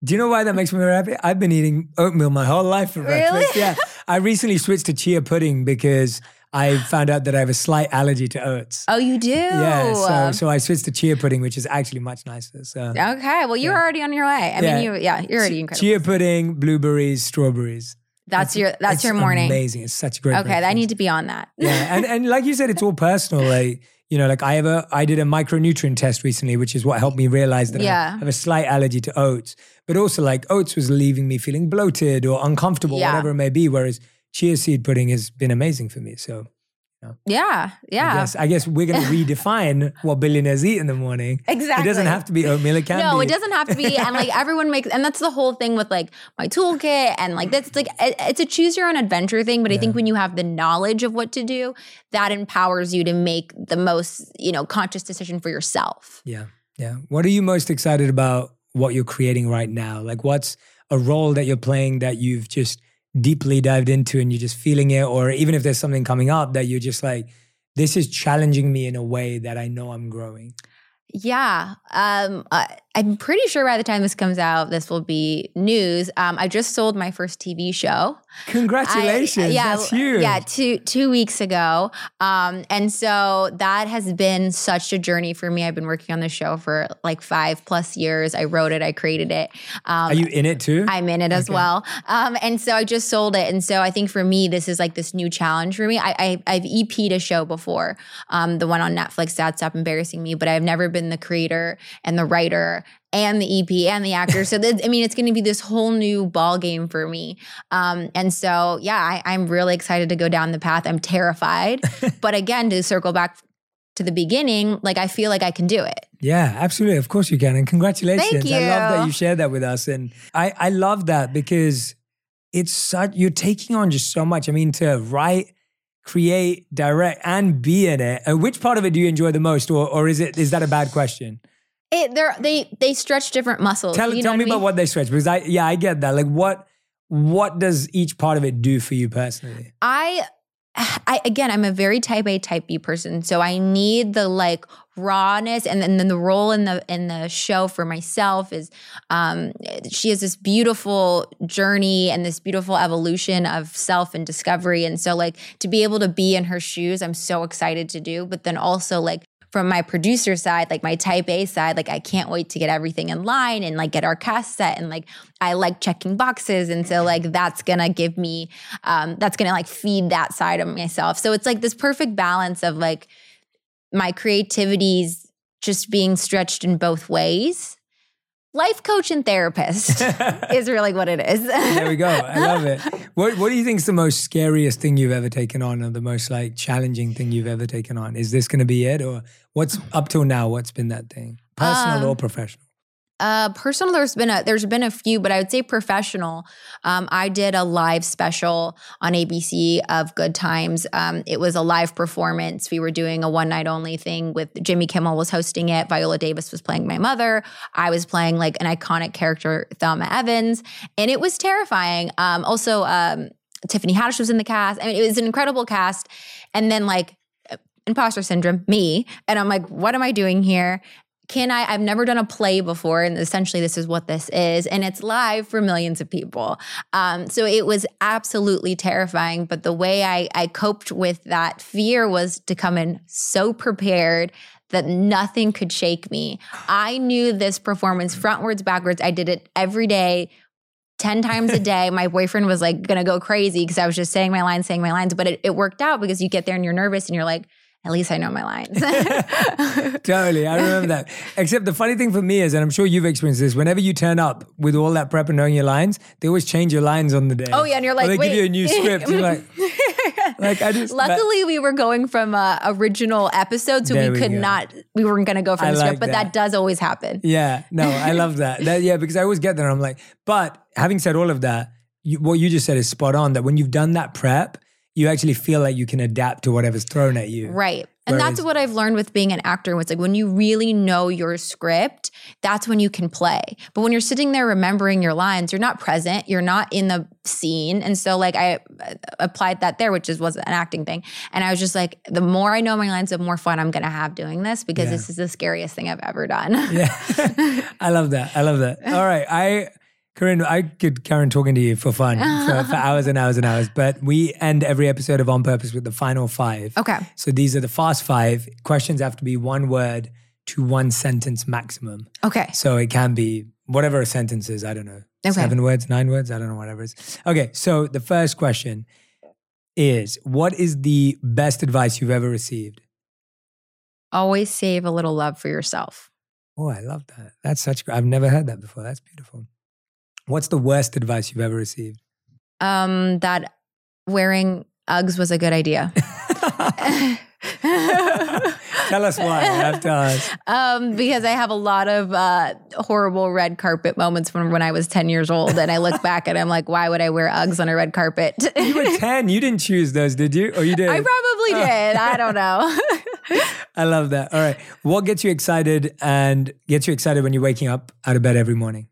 Do you know why that makes me very happy? I've been eating oatmeal my whole life for Really? breakfast. Yeah. I recently switched to chia pudding because I found out that I have a slight allergy to oats. Oh, you do? Yeah, so so I switched to chia pudding, which is actually much nicer. So Okay, well, you're Yeah. already on your way. I Yeah. mean, you, yeah, you're already incredible. chia pudding, blueberries, strawberries. that's your that's your morning. Amazing. It's such a great. Okay, I need to be on that. yeah, and and like you said, it's all personal. Like you know, like I have a I did a micronutrient test recently, which is what helped me realize that Yeah. I have a slight allergy to oats. But also, like oh, oats was leaving me feeling bloated or uncomfortable, Yeah. whatever it may be. Whereas chia seed pudding has been amazing for me. So yeah, yeah. I guess I guess we're going to redefine what billionaires eat in the morning. Exactly. It doesn't have to be oatmeal. It can no, be. it doesn't have to be. And like everyone makes, and that's the whole thing with like my toolkit and like that's like it- it's a choose your own adventure thing. But I think when you have the knowledge of what to do, that empowers you to make the most you know conscious decision for yourself. Yeah. Yeah. What are you most excited about what you're creating right now? Like what's a role that you're playing that you've just deeply dived into and you're just feeling it or even if there's something coming up that you're just like this is challenging me in a way that I know I'm growing. Yeah, um, uh, I'm pretty sure by the time this comes out, this will be news. Um, I just sold my first TV show. Congratulations. I- yeah, That's huge. Yeah, two two weeks ago. Um, and so that has been such a journey for me. I've been working on the show for like five plus years. I wrote it, I created it. Um, Are you in it too? I'm in it as well. Um, and so I just sold it. And so I think for me, this is like this new challenge for me. I, I, I've EP'd a show before, um, the one on Netflix, Dad Stop Embarrassing Me, but I've never been the creator and the writer and the EP and the actor. So that, I mean, it's going to be this whole new ball game for me. Um, and so, yeah, I, I'm really excited to go down the path. I'm terrified. but again, to circle back to the beginning, like I feel like I can do it. Yeah, absolutely. Of course you can. And congratulations. Thank I love that you. you shared that with us. And I, I love that because it's such, you're taking on just so much. I mean, to write, create, direct, and be in it. Uh, which part of it do you enjoy the most? Or, or is it, is that a bad question? It, they're, they they stretch different muscles. Tell, you know tell me I mean? about what they stretch because I, yeah, I get that. Like what, what does each part of it do for you personally? I I again I'm a very type A type B person so I need the like rawness and then, then the role in the in the show for myself is um she has this beautiful journey and this beautiful evolution of self and discovery and so like to be able to be in her shoes I'm so excited to do but then also like from my producer side, like my type A side, like I can't wait to get everything in line and like get our cast set. And like I like checking boxes. And so like that's gonna give me um that's gonna like feed that side of myself. So it's like this perfect balance of like my creativity's just being stretched in both ways. Life coach and therapist is really what it is. There we go. I love it. What What do you think is the most scariest thing you've ever taken on, or the most like challenging thing you've ever taken on? Is this going to be it, or what's up till now? What's been that thing, personal Um, or professional? Uh, personal, there's been a there's been a few, but I would say professional. Um, I did a live special on ABC of Good Times. Um, it was a live performance. We were doing a one night only thing with Jimmy Kimmel was hosting it. Viola Davis was playing my mother. I was playing like an iconic character, Thelma Evans, and it was terrifying. Um, also, um, Tiffany Haddish was in the cast. I mean, it was an incredible cast. And then like imposter syndrome, me, and I'm like, what am I doing here? can I? I've never done a play before, and essentially, this is what this is, and it's live for millions of people. Um, so it was absolutely terrifying. But the way I, I coped with that fear was to come in so prepared that nothing could shake me. I knew this performance frontwards, backwards. I did it every day 10 times a day. My boyfriend was like gonna go crazy because I was just saying my lines, saying my lines. But it, it, worked out because you get there and you're nervous and you're like, at least I know my lines. totally. I remember that. Except the funny thing for me is, and I'm sure you've experienced this, whenever you turn up with all that prep and knowing your lines, they always change your lines on the day. Oh, yeah. And you're like, or they Wait. give you a new script. You're like, like I just. Luckily, we were going from uh, original episode, so we, we could go. not, we weren't going to go from I the like script, but that. that. does always happen. Yeah. No, I love that. that. Yeah, because I always get there. I'm like, but having said all of that, you, what you just said is spot on that when you've done that prep, you actually feel like you can adapt to whatever's thrown at you. Right. And Whereas, that's what I've learned with being an actor. It's like when you really know your script, that's when you can play. But when you're sitting there remembering your lines, you're not present, you're not in the scene. And so, like, I uh, applied that there, which is was an acting thing. And I was just like, the more I know my lines, the more fun I'm going to have doing this because yeah. this is the scariest thing I've ever done. yeah, I love that. I love that. All right, I Corinne, I could Karen talking to you for fun for, for, hours and hours and hours, but we end every episode of On Purpose with the final five. Okay. So these are the fast five. Questions have to be one word to one sentence maximum. Okay. So it can be whatever a sentence is. I don't know. Okay. Seven words, nine words. I don't know, whatever it is. Okay. So the first question is What is the best advice you've ever received? Always save a little love for yourself. Oh, I love that. That's such, I've never heard that before. That's beautiful. What's the worst advice you've ever received? Um, that wearing Uggs was a good idea. Tell us why. Have to us. Um, because I have a lot of uh, horrible red carpet moments from when I was 10 years old. And I look back and I'm like, why would I wear Uggs on a red carpet? you were 10. You didn't choose those, did you? Or you did? I probably oh. did. I don't know. I love that. All right. What gets you excited and gets you excited when you're waking up out of bed every morning?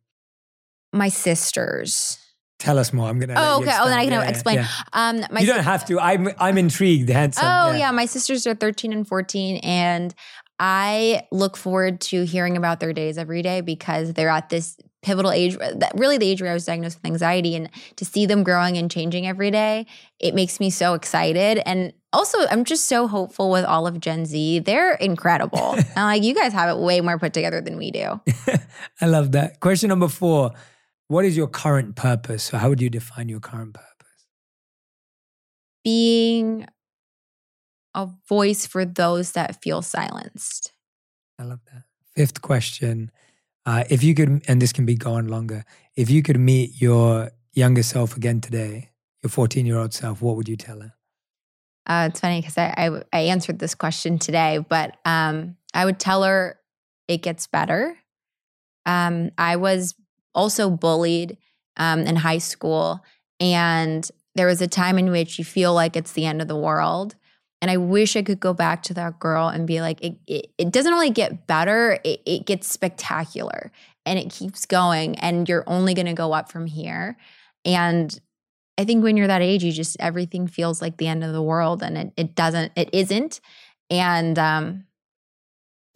My sisters. Tell us more. I'm gonna. Oh, okay. Oh, then I can yeah, explain. Yeah. Um, my you don't si- have to. I'm I'm intrigued. Handsome. Oh yeah. yeah, my sisters are 13 and 14, and I look forward to hearing about their days every day because they're at this pivotal age, really the age where I was diagnosed with anxiety, and to see them growing and changing every day, it makes me so excited. And also, I'm just so hopeful with all of Gen Z. They're incredible. and like you guys have it way more put together than we do. I love that. Question number four what is your current purpose? So, how would you define your current purpose? Being a voice for those that feel silenced. I love that. Fifth question. Uh, if you could, and this can be going longer, if you could meet your younger self again today, your 14 year old self, what would you tell her? Uh, it's funny because I, I, I, answered this question today, but um, I would tell her it gets better. Um, I was also bullied um, in high school. And there was a time in which you feel like it's the end of the world. And I wish I could go back to that girl and be like, it, it, it doesn't only get better, it, it gets spectacular and it keeps going. And you're only going to go up from here. And I think when you're that age, you just, everything feels like the end of the world and it, it doesn't, it isn't. And um,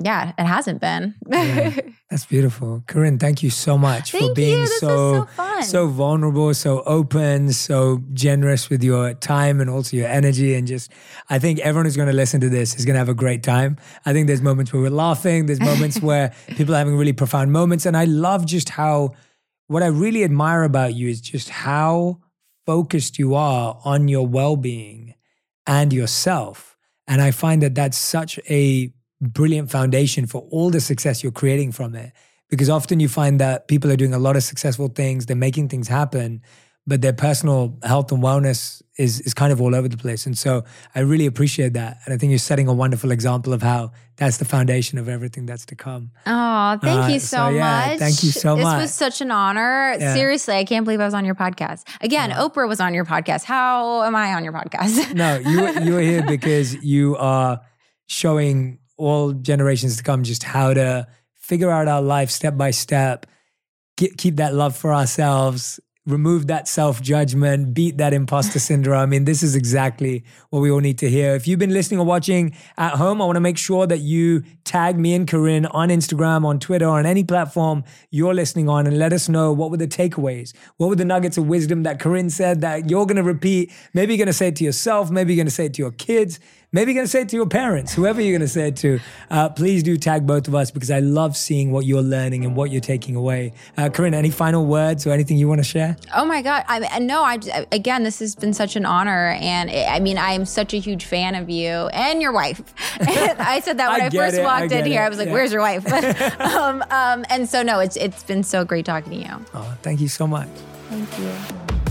yeah, it hasn't been. yeah, that's beautiful. Corinne, thank you so much thank for being so so, so, vulnerable, so open, so generous with your time and also your energy. And just, I think everyone who's going to listen to this is going to have a great time. I think there's moments where we're laughing, there's moments where people are having really profound moments. And I love just how, what I really admire about you is just how focused you are on your well being and yourself. And I find that that's such a brilliant foundation for all the success you're creating from it. Because often you find that people are doing a lot of successful things, they're making things happen, but their personal health and wellness is is kind of all over the place. And so I really appreciate that. And I think you're setting a wonderful example of how that's the foundation of everything that's to come. Oh, thank Uh, you so, so, yeah, much. thank you so this much. This was such an honor. Yeah. Seriously, I can't believe I was on your podcast. Again, Oprah was on your podcast. How am I on your podcast? No, you were- you are here because you are showing all generations to come just how to figure out our life step by step, get, keep that love for ourselves, remove that self judgment, beat that imposter syndrome. I mean, this is exactly what we all need to hear. If you've been listening or watching at home, I want to make sure that you tag me and Corinne on Instagram, on Twitter, on any platform you're listening on, and let us know what were the takeaways, what were the nuggets of wisdom that Corinne said that you're going to repeat. Maybe you're going to say it to yourself, maybe you're going to say it to your kids. Maybe you're going to say it to your parents, whoever you're going to say it to. Uh, please do tag both of us because I love seeing what you're learning and what you're taking away. Uh, Corinne, any final words or anything you want to share? Oh my God. I no, I again, this has been such an honor. And it, I mean, I am such a huge fan of you and your wife. I said that when I I, first it, I walked in get here. I was like, yeah. where's your wife? um, um, and so, no, it's it's been so great talking to you. Oh, thank you so much. Thank you.